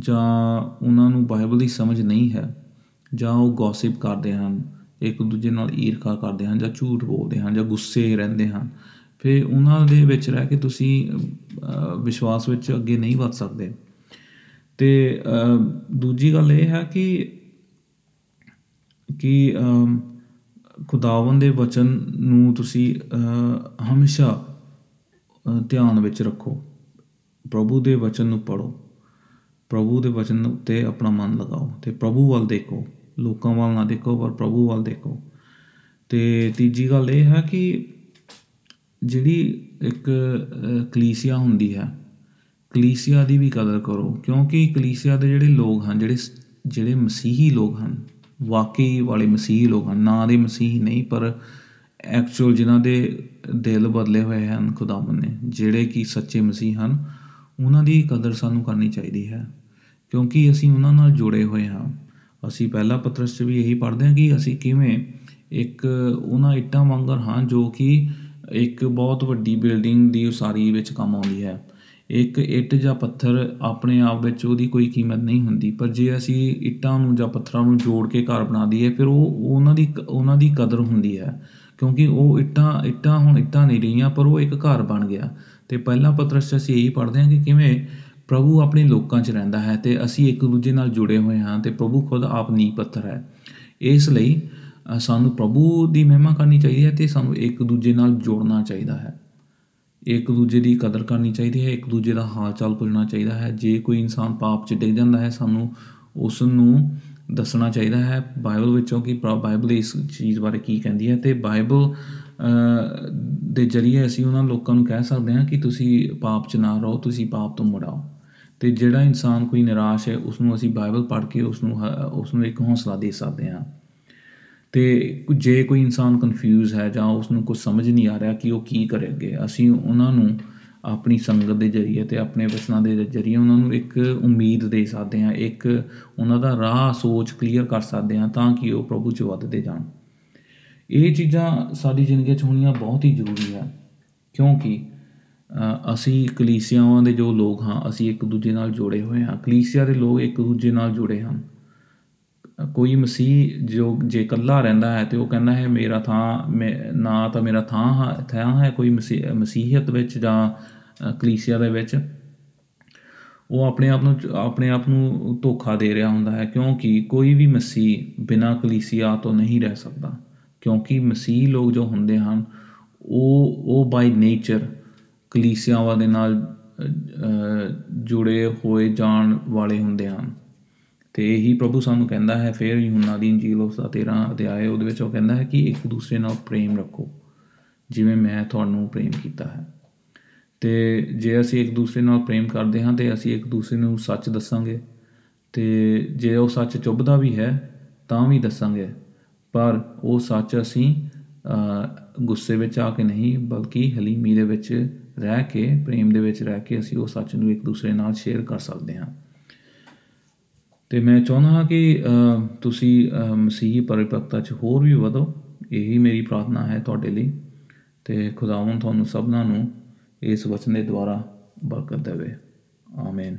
ਜਾਂ ਉਹਨਾਂ ਨੂੰ ਬਾਈਬਲ ਦੀ ਸਮਝ ਨਹੀਂ ਹੈ ਜਾਂ ਉਹ ਗੌਸਿਪ ਕਰਦੇ ਹਨ ਇੱਕ ਦੂਜੇ ਨਾਲ ਈਰਖਾ ਕਰਦੇ ਹਨ ਜਾਂ ਝੂਠ ਬੋਲਦੇ ਹਨ ਜਾਂ ਗੁੱਸੇ ਰਹਿੰਦੇ ਹਨ ਫਿਰ ਉਹਨਾਂ ਦੇ ਵਿੱਚ ਰਹਿ ਕੇ ਤੁਸੀਂ ਅ, ਵਿਸ਼ਵਾਸ ਵਿੱਚ ਅੱਗੇ ਨਹੀਂ ਵੱਧ ਸਕਦੇ। ਤੇ ਅ, ਦੂਜੀ ਗੱਲ ਇਹ ਹੈ ਕਿ ਕਿ ਅਮ, ਖੁਦਾਵੰਦ ਦੇ ਵਚਨ ਨੂੰ ਤੁਸੀਂ ਅ, ਹਮੇਸ਼ਾ ਅ, ਧਿਆਨ ਵਿੱਚ ਰੱਖੋ। ਪ੍ਰਭੂ ਦੇ ਵਚਨ ਨੂੰ ਪੜੋ ਪ੍ਰਭੂ ਦੇ ਵਚਨ ਉੱਤੇ ਆਪਣਾ ਮਨ ਲਗਾਓ ਤੇ ਪ੍ਰਭੂ ਵੱਲ ਦੇਖੋ। ਲੋਕਾਂ ਵੱਲ ਨਾ ਦੇਖੋ ਪਰ ਪ੍ਰਭੂ ਵੱਲ ਦੇਖੋ। ਤੇ ਤੀਜੀ ਗੱਲ ਇਹ ਹੈ ਕਿ ਜਿਹੜੀ ਇੱਕ ਅ, ਕਲੀਸਿਆ ਹੁੰਦੀ ਹੈ ਕਲੀਸਿਆ ਦੀ ਵੀ ਕਦਰ ਕਰੋ। ਕਿਉਂਕਿ ਕਲੀਸਿਆ ਦੇ ਜਿਹੜੇ ਲੋਕ ਹਨ ਜਿਹੜੇ ਜਿਹੜੇ ਮਸੀਹੀ ਲੋਕ ਹਨ ਵਾਕਈ ਵਾਲੇ ਮਸੀਹੀ ਲੋਕ ਹਨ। ਨਾਂ ਦੇ ਮਸੀਹੀ ਨਹੀਂ, ਪਰ ਐਕਚੁਅਲ ਜਿਨ੍ਹਾਂ ਦੇ ਦਿਲ ਬਦਲੇ ਹੋਏ ਹਨ ਖੁਦਾਵੰਦ ਨੇ, ਜਿਹੜੇ ਕਿ ਸੱਚੇ ਮਸੀਹ ਹਨ, ਉਹਨਾਂ ਦੀ ਕਦਰ ਸਾਨੂੰ ਕਰਨੀ ਚਾਹੀਦੀ ਹੈ। ਕਿਉਂਕਿ ਅਸੀਂ ਉਹਨਾਂ ਨਾਲ ਜੁੜੇ ਹੋਏ ਹਾਂ। ਅਸੀਂ ਪਹਿਲਾ ਪਤਰਸ 'ਚ ਵੀ ਇਹੀ ਪੜ੍ਹਦੇ ਹਾਂ ਕਿ ਅਸੀਂ ਕਿਵੇਂ ਇੱਕ ਉਹਨਾਂ ਇੱਟਾਂ ਵਾਂਗਰ ਹਾਂ ਜੋ ਕਿ ਇੱਕ ਬਹੁਤ ਵੱਡੀ ਬਿਲਡਿੰਗ ਦੀ ਉਸਾਰੀ ਵਿੱਚ ਕੰਮ ਆਉਂਦੀ ਹੈ। ਇੱਕ ਇੱਟ ਜਾਂ ਪੱਥਰ ਆਪਣੇ ਆਪ ਵਿੱਚ ਉਹਦੀ ਕੋਈ ਕੀਮਤ ਨਹੀਂ ਹੁੰਦੀ। ਪਰ ਜੇ ਅਸੀਂ ਇੱਟਾਂ ਨੂੰ ਜਾਂ ਪੱਥਰਾਂ ਨੂੰ ਜੋੜ ਕੇ ਘਰ ਬਣਾ ਦਈਏ ਫਿਰ ਉਹ ਉਹਨਾਂ ਦੀ ਉਹਨਾਂ ਦੀ ਕਦਰ ਹੁੰਦੀ ਹੈ। ਕਿਉਂਕਿ ਉਹ ਇੱਟਾਂ ਇੱਟਾਂ ਹੁਣ ਇੱਟਾਂ ਨਹੀਂ ਰਹੀਆਂ ਪਰ ਉਹ ਇੱਕ ਘਰ ਬਣ ਗਿਆ। ਤੇ ਪਹਿਲਾਂ ਪਤਰਸ 'ਚ ਅਸੀਂ ਇਹੀ ਪੜ੍ਹਦੇ ਹਾਂ ਕਿ ਕਿਵੇਂ ਪ੍ਰਭੂ ਆਪਣੇ ਲੋਕਾਂ 'ਚ ਰਹਿੰਦਾ ਹੈ ਤੇ ਅਸੀਂ ਇੱਕ ਦੂਜੇ ਨਾਲ ਜੁੜੇ ਹੋਏ ਹਾਂ ਤੇ ਪ੍ਰਭੂ ਖੁਦ ਆਪ ਨੀਂਹ ਪੱਥਰ ਹੈ। ਇਸ ਲਈ ਅ, ਸਾਨੂੰ ਪ੍ਰਭੂ ਦੀ ਮਹਿਮਾ ਕਰਨੀ ਚਾਹੀਦੀ ਹੈ ਤੇ ਸਾਨੂੰ ਇੱਕ ਦੂਜੇ ਨਾਲ ਜੋੜਨਾ ਚਾਹੀਦਾ ਹੈ। ਇੱਕ ਦੂਜੇ ਦੀ ਕਦਰ ਕਰਨੀ ਚਾਹੀਦੀ ਹੈ ਇੱਕ ਦੂਜੇ ਦਾ ਹਾਲ ਚਾਲ ਪੁੱਛਣਾ ਚਾਹੀਦਾ ਹੈ। ਜੇ ਕੋਈ ਇਨਸਾਨ ਪਾਪ 'ਚ ਡਿੱਗ ਜਾਂਦਾ ਹੈ ਸਾਨੂੰ ਉਸ ਨੂੰ ਦੱਸਣਾ ਚਾਹੀਦਾ ਹੈ ਬਾਈਬਲ ਵਿੱਚੋਂ ਕਿ ਪ੍ਰ- ਬਾਈਬਲ ਇਸ ਚੀਜ਼ ਬਾਰੇ ਕੀ ਕਹਿੰਦੀ ਹੈ ਤੇ ਬਾਈਬਲ ਅ, ਦੇ ਜ਼ਰੀਏ ਅਸੀਂ ਉਹਨਾਂ ਲੋਕਾਂ ਨੂੰ ਕਹਿ ਸਕਦੇ ਹਾਂ ਕਿ ਤੁਸੀਂ ਪਾਪ 'ਚ ਨਾ ਰਹੋ ਤੁਸੀਂ ਪਾਪ ਤੋਂ ਮੁੜ ਆਓ। ਤੇ ਜਿਹੜਾ ਇਨਸਾਨ ਕੋਈ ਨਿਰਾਸ਼ ਹੈ ਉਸ ਨੂੰ ਅਸੀਂ ਬਾਈਬਲ ਪੜ੍ਹ ਕੇ ਉਸ ਨੂੰ ਹ- ਉਸ ਨੂੰ ਇੱਕ ਹੌਸਲਾ ਦੇ ਸਕਦੇ ਹਾਂ। ਤੇ ਕੁ- ਜੇ ਕੋਈ ਇਨਸਾਨ ਕਨਫਿਊਜ਼ ਹੈ ਜਾਂ ਉਸ ਨੂੰ ਕੁਝ ਸਮਝ ਨਹੀਂ ਆ ਰਿਹਾ ਕਿ ਉਹ ਕੀ ਕਰੇ ਅੱਗੇ ਅਸੀਂ ਉਹਨਾਂ ਨੂੰ ਆਪਣੀ ਸੰਗਤ ਦੇ ਜ਼ਰੀਏ ਤੇ ਆਪਣੇ ਵਚਨਾਂ ਦੇ ਜ਼ਰੀਏ ਉਹਨਾਂ ਨੂੰ ਇੱਕ ਉਮੀਦ ਦੇ ਸਕਦੇ ਹਾਂ ਇੱਕ ਉਹਨਾਂ ਦਾ ਰਾਹ ਸੋਚ ਕਲੀਅਰ ਕਰ ਸਕਦੇ ਹਾਂ ਤਾਂ ਕਿ ਉਹ ਪ੍ਰਭੂ 'ਚ ਵੱਧਦੇ ਜਾਣ। ਇਹ ਚੀਜ਼ਾਂ ਸਾਡੀ ਜ਼ਿੰਦਗੀ 'ਚ ਹੋਣੀਆਂ ਬਹੁਤ ਹੀ ਜ਼ਰੂਰੀ ਹੈ ਕਿਉਂਕਿ ਅ, ਅਸੀਂ ਕਲੀਸਿਆਵਾਂ ਦੇ ਜੋ ਲੋਕ ਹਾਂ ਅਸੀਂ ਇੱਕ ਦੂਜੇ ਨਾਲ ਜੁੜੇ ਹੋਏ ਹਾਂ। ਕਲੀਸਿਆ ਦੇ ਲੋਕ ਇੱਕ ਦੂਜੇ ਨਾਲ ਜੁੜੇ ਹਨ। ਕੋਈ ਮਸੀਹ ਜੋ ਜੇ ਇਕੱਲਾ ਰਹਿੰਦਾ ਹੈ ਤੇ ਉਹ ਕਹਿੰਦਾ ਹੈ ਮੇਰਾ ਥਾਂ ਮੈਂ- ਨਾ ਤਾਂ ਮੇਰਾ ਥਾਂ ਹੈ ਥਾਂ ਹੈ ਕੋਈ ਮਸੀ- ਮਸੀਹੀਅਤ ਵਿੱਚ ਜਾਂ ਅ, ਕਲੀਸਿਆ ਦੇ ਵਿੱਚ? ਉਹ ਆਪਣੇ ਆਪ ਨੂੰ ਆਪਣੇ ਆਪ ਨੂੰ ਧੋਖਾ ਦੇ ਰਿਹਾ ਹੁੰਦਾ ਹੈ ਕਿਉਂਕਿ ਕੋਈ ਵੀ ਮਸੀਹ ਬਿਨਾਂ ਕਲੀਸਿਆ ਤੋਂ ਨਹੀਂ ਰਹਿ ਸਕਦਾ। ਕਿਉਂਕਿ ਮਸੀਹ ਲੋਕ ਜੋ ਹੁੰਦੇ ਹਨ ਉਹ ਉਹ ਬਾਈ ਨੇਚਰ ਕਲੀਸਿਆਵਾਂ ਦੇ ਨਾਲ ਅ, ਅ, ਜੁੜੇ ਹੋਏ ਜਾਣ ਵਾਲੇ ਹੁੰਦੇ ਹਨ। ਤੇ ਇਹੀ ਪ੍ਰਭੂ ਸਾਨੂੰ ਕਹਿੰਦਾ ਹੈ ਫਿਰ ਯੂਹੰਨਾ ਦੀ ਇੰਜੀਲ ਉਸ ਦਾ 13 ਅਧਿਆਇ ਉਹਦੇ ਵਿੱਚ ਉਹ ਕਹਿੰਦਾ ਹੈ ਕਿ ਇੱਕ ਦੂਸਰੇ ਨਾਲ ਪ੍ਰੇਮ ਰੱਖੋ ਜਿਵੇਂ ਮੈਂ ਤੁਹਾਨੂੰ ਪ੍ਰੇਮ ਕੀਤਾ ਹੈ। ਤੇ ਜੇ ਅਸੀਂ ਇੱਕ ਦੂਸਰੇ ਨਾਲ ਪ੍ਰੇਮ ਕਰਦੇ ਹਾਂ ਤੇ ਅਸੀਂ ਇੱਕ ਦੂਸਰੇ ਨੂੰ ਸੱਚ ਦੱਸਾਂਗੇ ਤੇ ਜੇ ਉਹ ਸੱਚ ਚੁੱਭਦਾ ਵੀ ਹੈ ਤਾਂ ਵੀ ਦੱਸਾਂਗੇ। ਪਰ ਉਹ ਸੱਚ ਅਸੀਂ ਅ, ਗੁੱਸੇ ਵਿੱਚ ਆ ਕੇ ਨਹੀਂ ਬਲਕਿ ਹਲੀਮੀ ਦੇ ਵਿੱਚ ਰਹਿ ਕੇ ਪ੍ਰੇਮ ਦੇ ਵਿੱਚ ਰਹਿ ਕੇ ਅਸੀਂ ਉਹ ਸੱਚ ਨੂੰ ਇੱਕ ਦੂਸਰੇ ਨਾਲ ਸ਼ੇਅਰ ਕਰ ਸਕਦੇ ਹਾਂ। ਤੇ ਮੈਂ ਚਾਹੁੰਦਾ ਹਾਂ ਕਿ ਅ, ਤੁਸੀਂ ਅ, ਮਸੀਹੀ ਪਰਿਪੱਕਤਾ 'ਚ ਹੋਰ ਵੀ ਵਧੋ ਇਹੀ ਮੇਰੀ ਪ੍ਰਾਰਥਨਾ ਹੈ ਤੁਹਾਡੇ ਲਈ ਤੇ ਖੁਦਾਵੰਦ ਤੁਹਾਨੂੰ ਸਭਨਾਂ ਨੂੰ ਇਸ ਵਚਨ ਦੇ ਦੁਆਰਾ ਬਰਕਤ ਦੇਵੇ। ਆਮੀਨ।